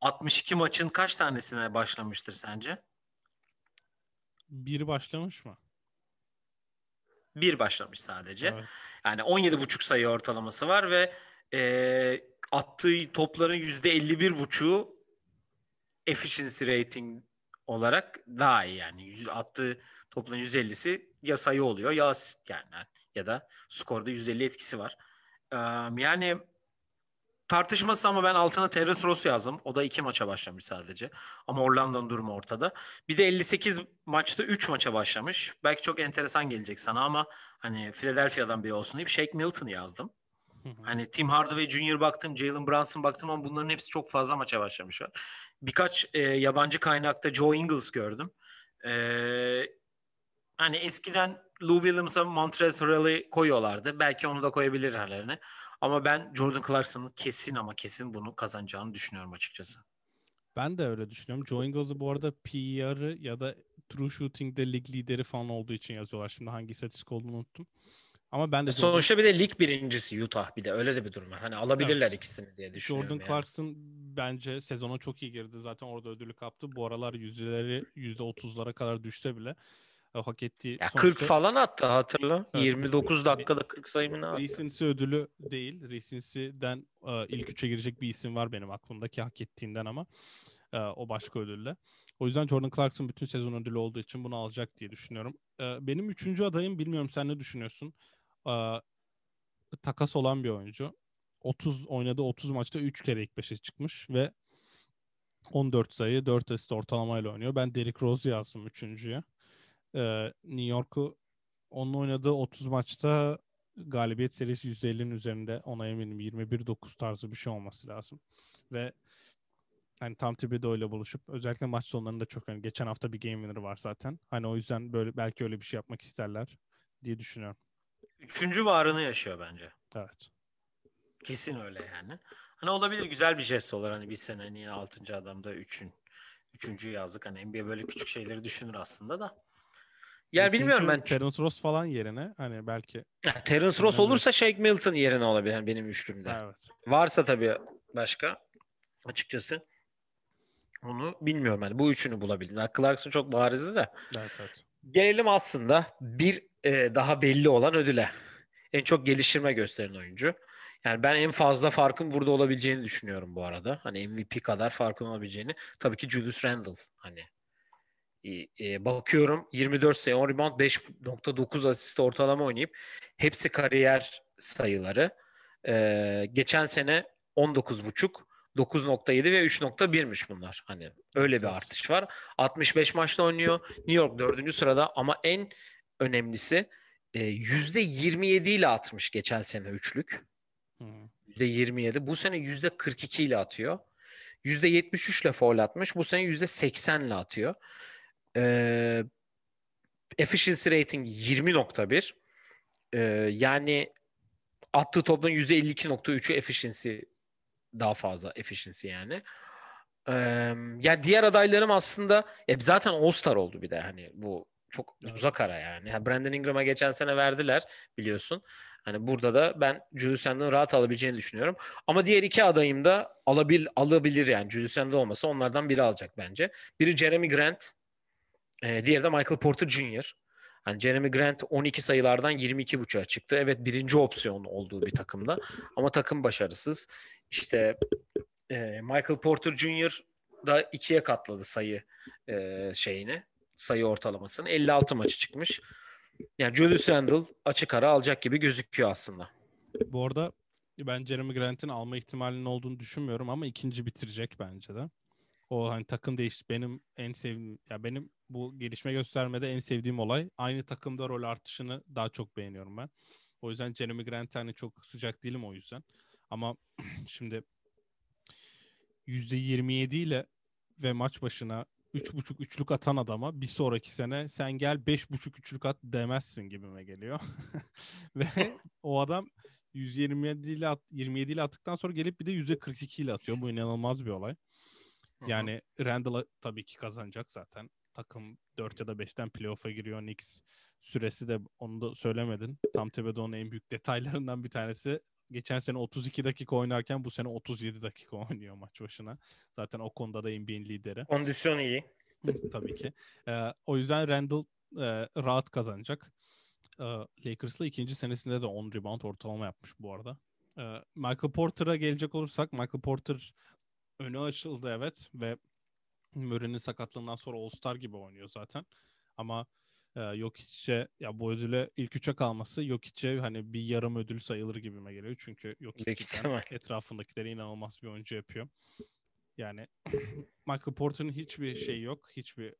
62 maçın kaç tanesine başlamıştır sence? Biri başlamış mı? Bir başlamış sadece. Evet. Yani 17,5 sayı ortalaması var ve e, attığı topların %51,5'u efficiency rating olarak daha iyi yani. Attığı topların %50'si ya sayı oluyor ya asist yani ya da skorda %50 etkisi var. Ee, yani tartışması ama ben altına Terence Ross yazdım. O da iki maça başlamış sadece. Ama Orlando'nun durumu ortada. Bir de 58 maçta 3 maça başlamış. Belki çok enteresan gelecek sana ama hani Philadelphia'dan biri olsun deyip Shake Milton'ı yazdım. Hani Tim Hardaway Jr. baktım, Jalen Brunson baktım ama bunların hepsi çok fazla maça başlamışlar. Birkaç e, yabancı kaynakta Joe Ingles gördüm. E, hani eskiden Lou Williams'a Montrezl Harrell'i koyuyorlardı. Belki onu da koyabilir hallerine. Ama ben Jordan Clarkson'ın kesin ama kesin bunu kazanacağını düşünüyorum açıkçası. Ben de öyle düşünüyorum. Joe Ingles'ı bu arada PER'ı ya da True Shooting'de lig lideri falan olduğu için yazıyorlar. Şimdi hangi istatistik olduğunu unuttum. Ama ben de Jordan, Sonuçta bir de lig birincisi Utah bir de öyle de bir durum var. Hani alabilirler Evet. ikisini diye düşünüyorum. Jordan yani. Clarkson bence sezona çok iyi girdi. Zaten orada ödülü kaptı. Bu aralar yüzdeleri yüzde otuzlara kadar düşse bile e, hak ettiği Ya sonuçta 40 falan attı hatırla. Evet. 29 dakikada 40 sayımını attı. Recency ödülü değil. Recency'den e, ilk üçe girecek bir isim var benim aklımdaki hak ettiğinden ama e, o başka ödülle. O yüzden Jordan Clarkson bütün sezon ödülü olduğu için bunu alacak diye düşünüyorum. E, benim üçüncü adayım bilmiyorum sen ne düşünüyorsun? E, takas olan bir oyuncu. 30 oynadığı 30 maçta 3 kere ilk 5'e çıkmış ve 14 sayı 4 asist ortalamayla oynuyor. Ben Derrick Rose yazdım üçüncüye. E, New York'u onun oynadığı 30 maçta galibiyet serisi %50'nin üzerinde ona eminim 21-9 tarzı bir şey olması lazım. Ve hani tam Thibodeau ile buluşup özellikle maç sonlarında çok hani geçen hafta bir game winner var zaten. Hani o yüzden böyle belki öyle bir şey yapmak isterler diye düşünüyorum. Üçüncü varını yaşıyor bence. Evet. Kesin öyle yani. Hani olabilir güzel bir jest olur. Hani bir sene hani yine altıncı adamda üçün. Üçüncü yazdık. Hani NBA böyle küçük şeyleri düşünür aslında da. Yani Üçüncü bilmiyorum ben. Terence Ross falan yerine hani belki Ya, Terence Ross olursa Shake Milton yerine olabilir benim üçlümde. evet. Varsa tabii başka açıkçası onu bilmiyorum yani bu üçünü bulabildim. Clarkson çok barizdi de. Evet evet. Gelelim aslında bir e, daha belli olan ödüle. En çok geliştirme gösteren oyuncu. Yani ben en fazla farkın burada olabileceğini düşünüyorum bu arada. Hani MVP kadar farkın olabileceğini. Tabii ki Julius Randle. Hani e, bakıyorum 24 sayı 10 rebound 5.9 asist ortalama oynayıp hepsi kariyer sayıları. E, geçen sene 19.5 9.7 ve 3.1'miş bunlar. Hani öyle bir artış var. 65 maçta oynuyor. New York 4. sırada ama en önemlisi e, %27 ile atmış geçen sene üçlük. Hı. %27. Bu sene %42 ile atıyor. %73 ile foul atmış. Bu sene %80 ile atıyor. Ee, efficiency rating 20.1. Ee, yani attığı topların %52.3'ü efficiency daha fazla efficiency yani. Ee, ya diğer adaylarım aslında ya zaten All-Star oldu bir de hani bu çok uzak ara yani. yani Brandon Ingram'a geçen sene verdiler biliyorsun. Hani burada da ben Julius Randle'ın rahat alabileceğini düşünüyorum. Ama diğer iki adayım da alabil, alabilir yani. Julius Randle olmasa onlardan biri alacak bence. Biri Jeremy Grant. E, diğeri de Michael Porter Jr. Hani Jeremy Grant 12 sayılardan 22.5'a çıktı. Evet birinci opsiyon olduğu bir takımda. Ama takım başarısız. İşte e, Michael Porter Jr. da ikiye katladı sayı e, şeyini. Sayı ortalamasını. 56 maçı çıkmış. Yani Julius Randle açık ara alacak gibi gözüküyor aslında. Bu arada ben Jeremy Grant'in alma ihtimalinin olduğunu düşünmüyorum ama ikinci bitirecek bence de. O hani takım değiş benim en sevdiğim ya benim bu gelişme göstermede en sevdiğim olay aynı takımda rol artışını daha çok beğeniyorum ben. O yüzden Jeremy Grant hani çok sıcak değilim o yüzden. Ama şimdi %27 ile ve maç başına 3.5 üçlük atan adama bir sonraki sene sen gel 5.5 üçlük at demezsin gibime geliyor. Ve o adam 127 ile at, 27 ile attıktan sonra gelip bir de %42 ile atıyor. Bu inanılmaz bir olay. Yani Randall tabii ki kazanacak zaten. Takım 4 ya da 5'ten playoff'a giriyor. Knicks süresi de onu da söylemedin. Tam tepede onun en büyük detaylarından bir tanesi geçen sene 32 dakika oynarken bu sene 37 dakika oynuyor maç başına. Zaten o konuda da NBA'in lideri. Kondisyon iyi. Tabii ki. Ee, o yüzden Randall e, rahat kazanacak. Ee, Lakers'la ikinci senesinde de 10 rebound ortalama yapmış bu arada. Ee, Michael Porter'a gelecek olursak Michael Porter önü açıldı evet ve Murray'nin sakatlığından sonra All-Star gibi oynuyor zaten. Ama e, Jokic'e ya bu ödüle ilk üçe kalması Jokic'e hani bir yarım ödül sayılır gibime geliyor. Çünkü Jokic etrafındakileri inanılmaz bir oyuncu yapıyor. Yani Michael Porter'ın hiçbir şey yok. Hiçbir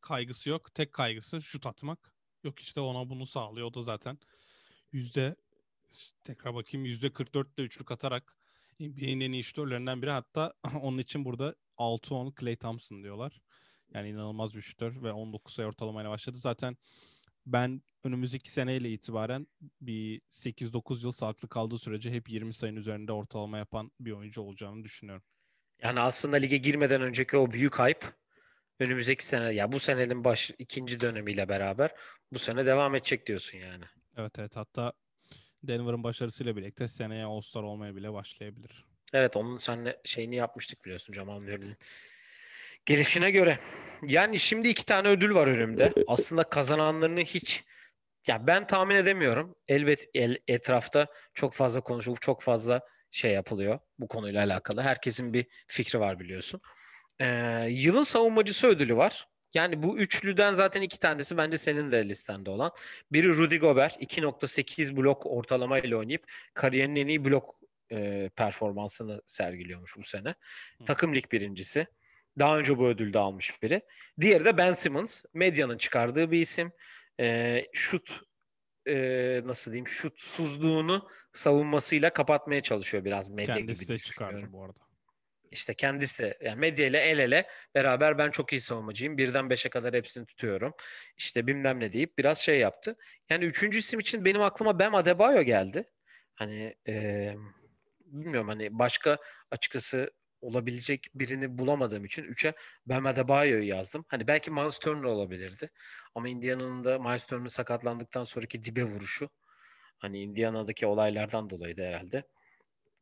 kaygısı yok. Tek kaygısı şut atmak. Yok işte ona bunu sağlıyor. O da zaten yüzde tekrar bakayım yüzde 44'te üçlük atarak NBA'nin en iyi şutörlerinden biri. Hatta onun için burada 6-10 Clay Thompson diyorlar. Yani inanılmaz bir şutör ve 19 sayı ortalamayla başladı. Zaten ben önümüzdeki seneyle itibaren bir 8-9 yıl sağlıklı kaldığı sürece hep 20 sayının üzerinde ortalama yapan bir oyuncu olacağını düşünüyorum. Yani aslında lige girmeden önceki o büyük hype önümüzdeki sene ya bu senenin baş ikinci dönemiyle beraber bu sene devam edecek diyorsun yani. Evet evet hatta Denver'ın başarısıyla birlikte seneye All-Star olmaya bile başlayabilir. Evet onun seninle şeyini yapmıştık biliyorsun Jamal Murray'nin gelişine göre. Yani şimdi iki tane ödül var önümde. Aslında kazananlarını hiç ya ben tahmin edemiyorum. Elbet el, etrafta çok fazla konuşulup çok fazla şey yapılıyor bu konuyla alakalı. Herkesin bir fikri var biliyorsun. Ee, yılın savunmacısı ödülü var. Yani bu üçlüden zaten iki tanesi bence senin de listende olan. Biri Rudy Gobert 2.8 blok ortalama ile oynayıp kariyerinin en iyi blok e, performansını sergiliyormuş bu sene. Hı. Takım lig birincisi. Daha önce bu ödülde almış biri. Diğeri de Ben Simmons. Medyanın çıkardığı bir isim. E, şut e, nasıl diyeyim şutsuzluğunu savunmasıyla kapatmaya çalışıyor biraz medya Kendisi gibi de çıkardı bu arada. İşte kendisi de yani medya ile el ele beraber ben çok iyi savunmacıyım. Birden beşe kadar hepsini tutuyorum. İşte bilmem ne deyip biraz şey yaptı. Yani üçüncü isim için benim aklıma Bam Adebayo geldi. Hani e, bilmiyorum hani başka açıkçası olabilecek birini bulamadığım için 3'e Bam Adebayo'yu yazdım. Hani belki Miles Turner olabilirdi. Ama Indiana'nın da Miles Turner sakatlandıktan sonraki dibe vuruşu hani Indiana'daki olaylardan dolayı da herhalde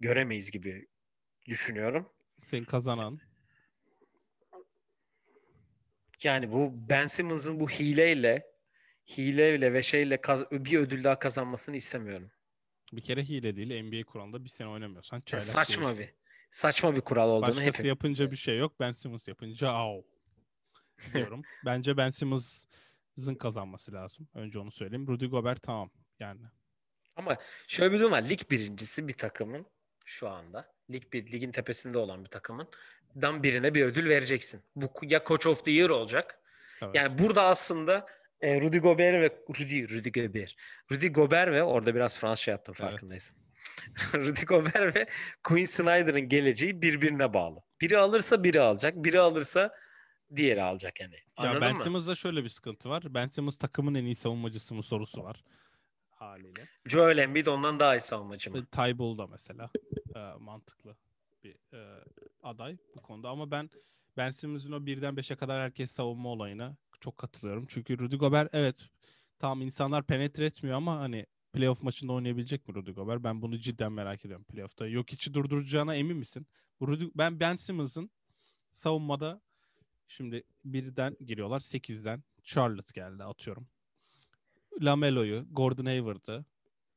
göremeyiz gibi düşünüyorum. Senin kazanan. Yani bu Ben Simmons'ın bu hileyle hileyle ve şeyle kaz- bir ödül daha kazanmasını istemiyorum. Bir kere hile değil. NBA kuralında bir sene oynamıyorsan çaylak Saçma değilsin. bir saçma bir kural olduğunu Başkası hepimiz yapınca bir şey yok. Ben Simmons yapınca au diyorum. Bence Ben Simmons'ın kazanması lazım. Önce onu söyleyeyim. Rudy Gobert tamam yani. Ama şöyle bir durum var. Lig birincisi bir takımın şu anda. Lig bir, ligin tepesinde olan bir takımın dan birine bir ödül vereceksin. Bu ya Coach of the Year olacak. Evet. Yani burada aslında e, Rudy Gobert ve Rudy Rudy Gobert. Rudy Gobert ve orada biraz Fransızca yaptım farkındaysın. Evet. Rudy Gobert ve Quinn Snyder'ın geleceği birbirine bağlı. Biri alırsa biri alacak. Biri alırsa diğeri alacak yani. Anladın ya Ben mı? Simmons'da şöyle bir sıkıntı var. Ben Simmons takımın en iyi savunmacısı mı sorusu var haliyle. Joel Embiid ondan daha iyi savunmacı mı? Tybull da mesela e, mantıklı. bir e, aday bu konuda ama ben Ben Simmons'ın o birden beşe kadar herkes savunma olayına çok katılıyorum. Çünkü Rudy Gobert evet tamam insanlar penetre etmiyor ama hani playoff maçında oynayabilecek mi Rudy Gobert? Ben bunu cidden merak ediyorum playoff'ta. Yok içi durduracağına emin misin? Rudy, ben Ben Simmons'ın savunmada şimdi birden giriyorlar. Sekizden Charlotte geldi atıyorum. Lamelo'yu, Gordon Hayward'ı,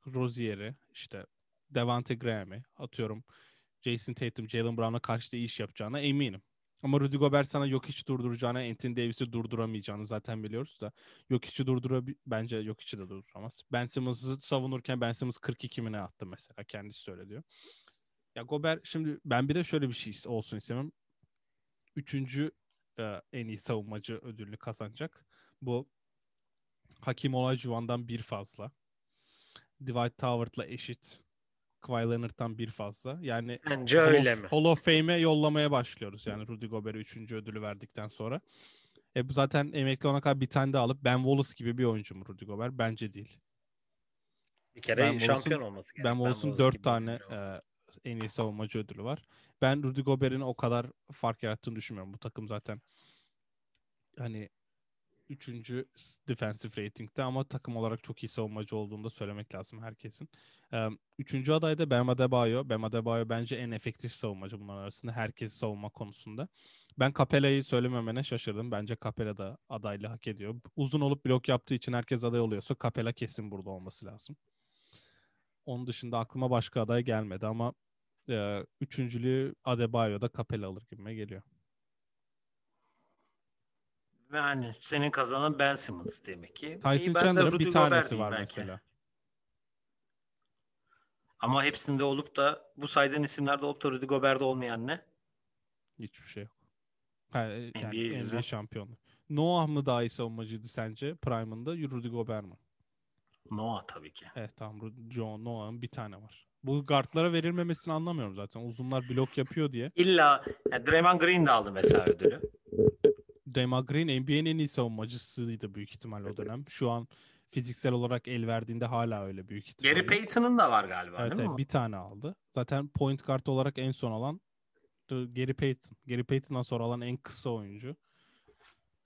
Rozier'i, işte Devante Graham'i atıyorum. Jason Tatum, Jalen Brown'a karşı da iş yapacağına eminim. Ama Rudy Gobert sana yok hiç durduracağına, Anthony Davis'i durduramayacağını zaten biliyoruz da. Yok içi durdura bence yok içi de durduramaz. Ben Simmons'ı savunurken Ben Simmons 42 mi attı mesela kendisi söyledi. Ya Gobert şimdi ben bir de şöyle bir şey olsun istemem. Üçüncü e, en iyi savunmacı ödülünü kazanacak. Bu Hakim Olajuwon'dan bir fazla. Dwight Howard'la eşit. Kawhi Leonard'dan bir fazla. Yani Sence Hall öyle of, mi? Hall of Fame'e yollamaya başlıyoruz. Yani Rudy Gobert'e üçüncü ödülü verdikten sonra. E bu zaten emekli olana kadar bir tane daha alıp Ben Wallace gibi bir oyuncu mu Rudy Gobert? Bence değil. Bir kere Ben şampiyon Wallace'ın- olması Ben gerekiyor. Wallace'ın Wallace dört gibi tane bir oyuncu. e, en iyi savunmacı ödülü var. Ben Rudy Gobert'in o kadar fark yarattığını düşünmüyorum. Bu takım zaten hani üçüncü defensive rating'de ama takım olarak çok iyi savunmacı olduğunu da söylemek lazım herkesin. Üçüncü aday da Bam Adebayo. Bam Adebayo bence en efektif savunmacı bunlar arasında. Herkes savunma konusunda. Ben Capella'yı söylememene şaşırdım. Bence Capella da adaylığı hak ediyor. Uzun olup blok yaptığı için herkes aday oluyorsa Capella kesin burada olması lazım. Onun dışında aklıma başka aday gelmedi ama e, üçüncülüğü Adebayo'da Capella alır gibime geliyor. Yani senin kazanan Ben Simmons demek ki. Tyson Chandler'ın bir tanesi var belki. mesela. Ama hepsinde olup da bu saydığın isimlerde olup da Rudy Gobert'de olmayan ne? Hiçbir şey yok. E, yani NBA NBA, şampiyonu. Noah mı daha iyi savunmacıydı sence Prime'ında? Rudy Gobert mi? Noah tabii ki. Evet tamam. Rudy- John Noah'ın bir tane var. Bu guardlara verilmemesini anlamıyorum zaten. Uzunlar blok yapıyor diye. İlla yani Draymond Green de aldı mesela ödülü. Draymond Green NBA'nin en iyi savunmacısıydı büyük ihtimal o dönem. Şu an fiziksel olarak el verdiğinde hala öyle büyük ihtimalle. Gary Payton'ın da var galiba Evet, değil evet, mi? bir tane aldı. Zaten point guard olarak en son alan e, Gary Payton. Gary Payton'dan sonra alan en kısa oyuncu.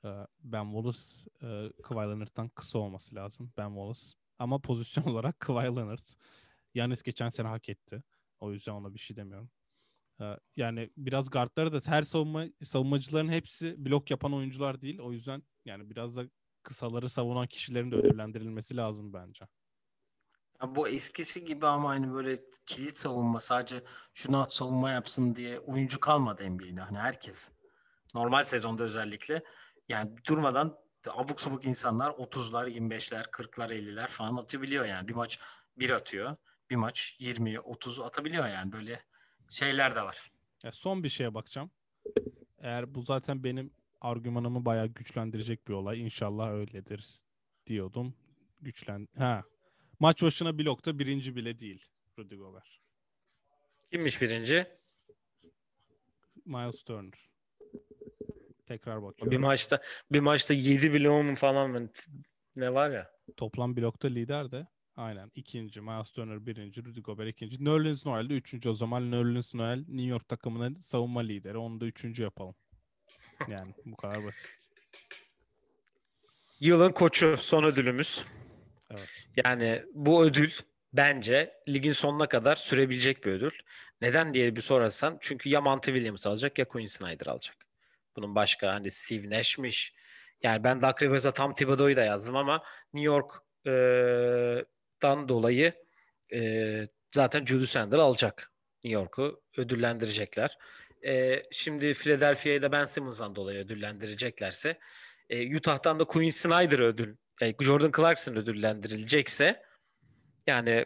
Ee, Ben Wallace e, Kawhi Leonard'dan kısa olması lazım. Ben Wallace. Ama pozisyon olarak Kawhi Leonard. Yanis geçen sene hak etti. O yüzden ona bir şey demiyorum. Yani biraz guardları da her savunma savunmacıların hepsi blok yapan oyuncular değil. O yüzden yani biraz da kısaları savunan kişilerin de ödüllendirilmesi lazım bence. Ya bu eskisi gibi ama hani böyle kilit savunma sadece şunu at savunma yapsın diye oyuncu kalmadı NBA'de. Hani herkes normal sezonda özellikle yani durmadan abuk sabuk insanlar 30'lar, 25'ler, 40'lar, 50'ler falan atabiliyor yani. Bir maç bir atıyor. Bir maç 20, 30 atabiliyor yani. Böyle şeyler de var. Ya son bir şeye bakacağım. Eğer bu zaten benim argümanımı bayağı güçlendirecek bir olay. İnşallah öyledir diyordum. Güçlen. Ha. Maç başına blokta birinci bile değil Rudy Gobert. Kimmiş birinci? Miles Turner. Tekrar Bir bakıyorum. maçta bir maçta 7 bloğum falan ne var ya? Toplam blokta lider de. Aynen. ikinci. Miles Turner birinci. Rudy Gobert ikinci. Nerlens Noel de üçüncü. O zaman Nerlens Noel New York takımının savunma lideri. Onu da üçüncü yapalım. Yani bu kadar basit. Yılın koçu son ödülümüz. Evet. Yani bu ödül bence ligin sonuna kadar sürebilecek bir ödül. Neden diye bir sorarsan çünkü ya Monty Williams alacak ya Quinn Snyder alacak. Bunun başka hani Steve Nash'miş. Yani ben Doug Rivers'a tam Thibodeau'yu da yazdım ama New York'tan dolayı e, zaten Julius Randle alacak. New York'u ödüllendirecekler. E, şimdi Philadelphia'yı da Ben Simmons'dan dolayı ödüllendireceklerse e, Utah'tan da Quinn Snyder ödül yani Jordan Clarkson ödüllendirilecekse yani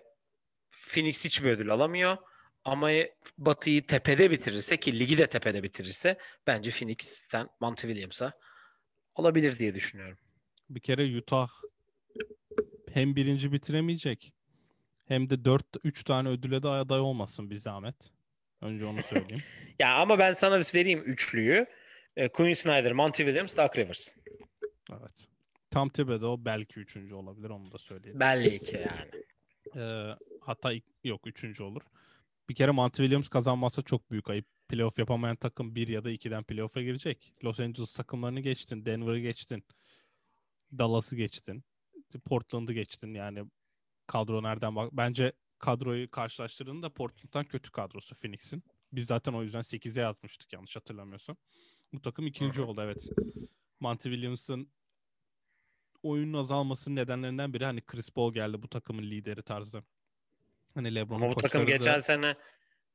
Phoenix hiçbir ödül alamıyor. Ama Batı'yı tepede bitirirse ki ligi de tepede bitirirse bence Phoenix'ten Monty Williams'a alabilir diye düşünüyorum. Bir kere Utah hem birinci bitiremeyecek hem de 4 3 tane ödüle de aday olmasın bir zahmet. Önce onu söyleyeyim. Ya ama ben sana vereyim üçlüyü. E, Quinn Snyder, Monty Williams, Doug Rivers. evet. Tam Thibodeau belki üçüncü olabilir onu da söyleyeyim. Belli ki yani. Ee, hatta yok üçüncü olur. Bir kere Monty Williams kazanmazsa çok büyük ayıp. Playoff yapamayan takım 1 ya da 2'den playoff'a girecek. Los Angeles takımlarını geçtin. Denver'ı geçtin. Dallas'ı geçtin. Portland'ı geçtin. Yani kadro nereden bak. Bence kadroyu karşılaştırdığında Portland'dan kötü kadrosu Phoenix'in. Biz zaten o yüzden 8'e yazmıştık yanlış hatırlamıyorsam. Bu takım ikinci oldu evet. Monty Williams'ın oyunun azalmasının nedenlerinden biri hani Chris Paul geldi bu takımın lideri tarzı. Hani LeBron'un bu takım koçları da- geçen sene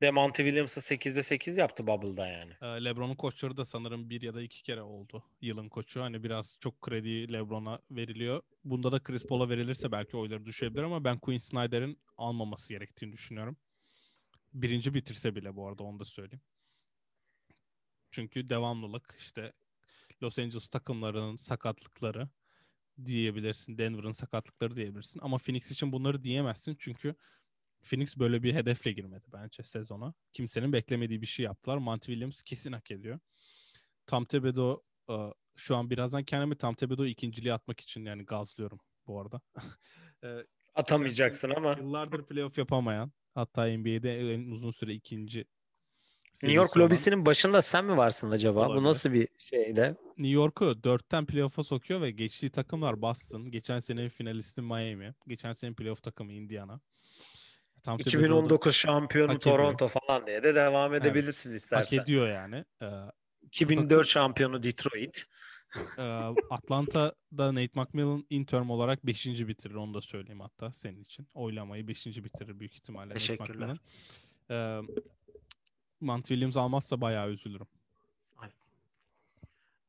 de Monty Williams'ı 8'de 8 yaptı Bubble'da yani. e, LeBron'un koçları da sanırım bir ya da iki kere oldu yılın koçu. Hani biraz çok kredi LeBron'a veriliyor. Bunda da Chris Paul'a verilirse belki oyları düşebilir ama ben Quinn Snyder'in almaması gerektiğini düşünüyorum. Birinci bitirse bile bu arada onu da söyleyeyim. Çünkü devamlılık işte Los Angeles takımlarının sakatlıkları diyebilirsin. Denver'ın sakatlıkları diyebilirsin. Ama Phoenix için bunları diyemezsin. Çünkü Phoenix böyle bir hedefle girmedi bence sezona. Kimsenin beklemediği bir şey yaptılar. Monty Williams kesin hak ediyor. Tam Tebedo e, şu an birazdan kendimi Tam Tebedo ikinciliğe atmak için yani gazlıyorum bu arada. E, Atamayacaksın ama. Yıllardır playoff yapamayan hatta NBA'de en uzun süre ikinci New York lobisinin başında sen mi varsın acaba? Olabilir. Bu nasıl bir şeyde? New York'u dörtten playoff'a sokuyor ve geçtiği takımlar Boston, geçen senenin finalisti Miami, geçen senenin playoff takımı Indiana. Tam Thibodeau'da 2019 şampiyonu Hak ediyor. Toronto falan diye de devam Evet. edebilirsin hak istersen. ediyor yani. Ee, 2004 şampiyonu Detroit. e, Atlanta'da Nate McMillan interim olarak 5. bitirir onu da söyleyeyim hatta senin için. Oylamayı 5. bitirir büyük ihtimalle Teşekkürler. Ee, Monty Williams almazsa bayağı üzülürüm.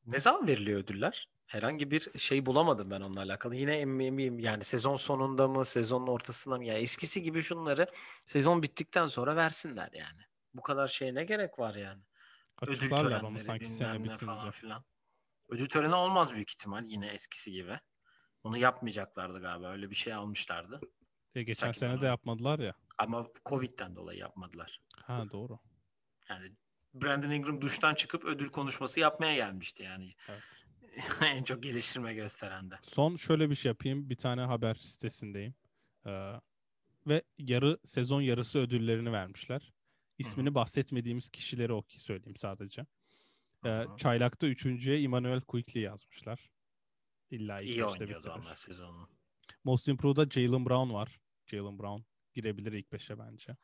Ne zaman veriliyor ödüller? Herhangi bir şey bulamadım ben onunla alakalı. Yine eminim yani sezon sonunda mı, sezonun ortasında mı? Ya eskisi gibi şunları sezon bittikten sonra versinler yani. Bu kadar şey ne gerek var yani? Ödül Açıklarlar onu törenleri sanki sene falan filan. Ödül töreni olmaz büyük ihtimal yine eskisi gibi. Onu yapmayacaklardı galiba. Öyle bir şey almışlardı. E, geçen Sanki sene bana- de yapmadılar ya. Ama Covid'den dolayı yapmadılar. Ha doğru. Yani Brandon Ingram duştan çıkıp ödül konuşması yapmaya gelmişti yani. Evet. en çok geliştirme gösteren de. Son şöyle bir şey yapayım. Bir tane haber sitesindeyim. Ee, ve yarı sezon yarısı ödüllerini vermişler. İsmini bahsetmediğimiz kişileri o söyleyeyim sadece. Ee. Çaylak'ta üçüncüye Emmanuel Quickly yazmışlar. İlla ilk İyi oynuyordu bitirir. sezonunu. Most Improved'da Jalen Brown var. Jalen Brown girebilir ilk beşe bence.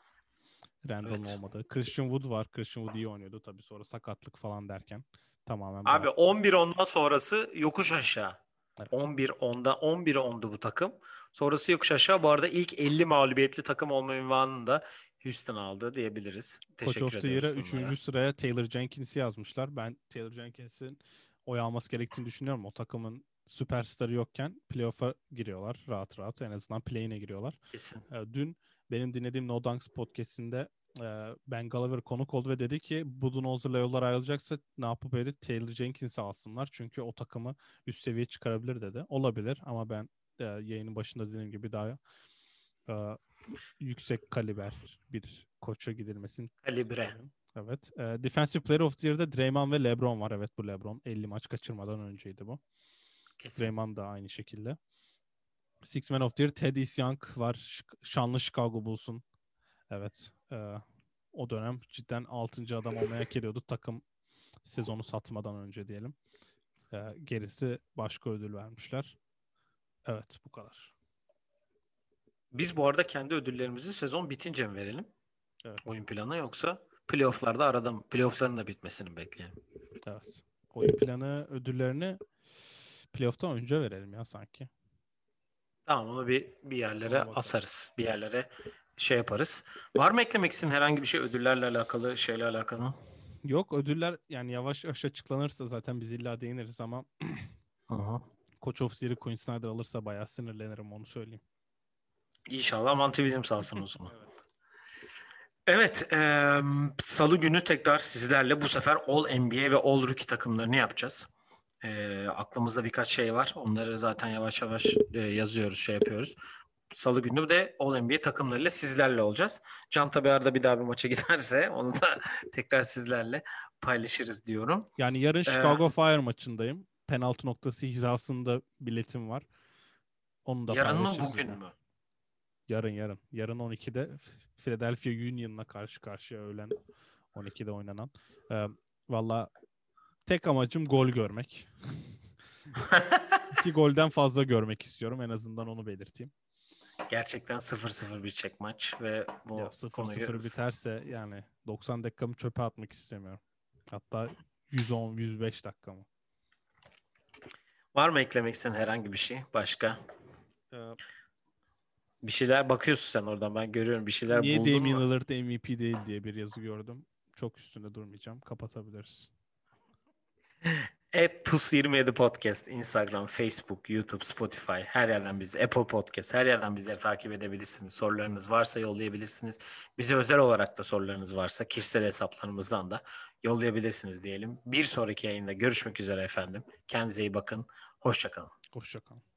Randall'ın Evet. olmadığı. Christian Wood var. Christian Wood iyi oynuyordu tabii sonra sakatlık falan derken tamamen Abi bıraktı. 11 ondan sonrası yokuş aşağı. Evet. 11 onda 11 ondu bu takım. Sonrası yokuş aşağı. Bu arada ilk 50 mağlubiyetli takım olma ünvanını da Houston aldı diyebiliriz. Coach Teşekkür of the ediyoruz Year'a bunlara. 3. sıraya Taylor Jenkins'i yazmışlar. Ben Taylor Jenkins'in oy alması gerektiğini düşünüyorum. O takımın süperstarı yokken playoff'a giriyorlar rahat rahat. En azından play'ine giriyorlar. Kesin. Ee, Dün benim dinlediğim No Dunks podcast'inde e, Ben Gulliver konuk oldu ve dedi ki Budenholzer'la yollar ayrılacaksa ne yapıp edip Taylor Jenkins'i alsınlar. Çünkü o takımı üst seviye çıkarabilir dedi. Olabilir ama ben e, yayının başında dediğim gibi daha e, yüksek kaliber bir koça gidilmesini Kalibre. istiyorum. Evet. E, Defensive Player of the Year'da Draymond ve LeBron var. Evet bu LeBron. 50 maç kaçırmadan önceydi bu. Kesin. Draymond da aynı şekilde. Six Man of the Year Teddy Young var. Şanlı Chicago Bulls'un. Evet. E, o dönem cidden 6. adam olmaya hak ediyordu. Takım sezonu satmadan önce diyelim. E, gerisi başka ödül vermişler. Evet bu kadar. Biz bu arada kendi ödüllerimizi sezon bitince mi verelim? Evet. Oyun planı yoksa playoff'larda arada mı? Playoff'ların da bitmesini bekleyelim. Evet. Oyun planı ödüllerini playoff'tan önce verelim ya sanki. Tamam onu bir bir yerlere bakarız. asarız. Bir yerlere şey yaparız. Var mı eklemek istediğin herhangi bir şey ödüllerle alakalı, şeyle alakalı? Yok ödüller yani yavaş yavaş açıklanırsa zaten biz illa değiniriz ama Coach of the Year'ı Quinn Snyder alırsa bayağı sinirlenirim onu söyleyeyim. İnşallah Monty Williams alsın o zaman. Evet, eee, Salı günü tekrar sizlerle bu sefer All NBA ve All Rookie takımlarını yapacağız. Eee, aklımızda birkaç şey var. Onları zaten yavaş yavaş e, yazıyoruz, şey yapıyoruz. Salı günü de All NBA takımlarıyla sizlerle olacağız. Can tabi arada bir daha bir maça giderse onu da tekrar sizlerle paylaşırız diyorum. Yani yarın Ee, Chicago Fire maçındayım. Penaltı noktası hizasında biletim var. Onu da Yarın mı bugün yine. mü? Yarın yarın. Yarın 12'de Philadelphia Union'la karşı karşıya öğlen 12'de oynanan. Ee, Valla tek amacım gol görmek. İki golden fazla görmek istiyorum. En azından onu belirteyim. Gerçekten 0-0 bir çek maç ve bu Ya 0-0 konuyu- biterse yani 90 dakikamı çöpe atmak istemiyorum. Hatta 110-105 dakikamı. Var mı eklemek istediğin herhangi bir şey? Başka? Ee, Bir şeyler bakıyorsun sen oradan ben görüyorum bir şeyler Niye buldun Damian mu? Lillard MVP değil diye bir yazı gördüm. Çok üstünde durmayacağım. Kapatabiliriz. Et TUS27 Podcast, Instagram, Facebook, YouTube, Spotify, her yerden bizi, Apple Podcast, her yerden bizleri takip edebilirsiniz. Sorularınız varsa yollayabilirsiniz. Bize özel olarak da sorularınız varsa kişisel hesaplarımızdan da yollayabilirsiniz diyelim. Bir sonraki yayında görüşmek üzere efendim. Kendinize iyi bakın. Hoşçakalın. Hoşçakalın.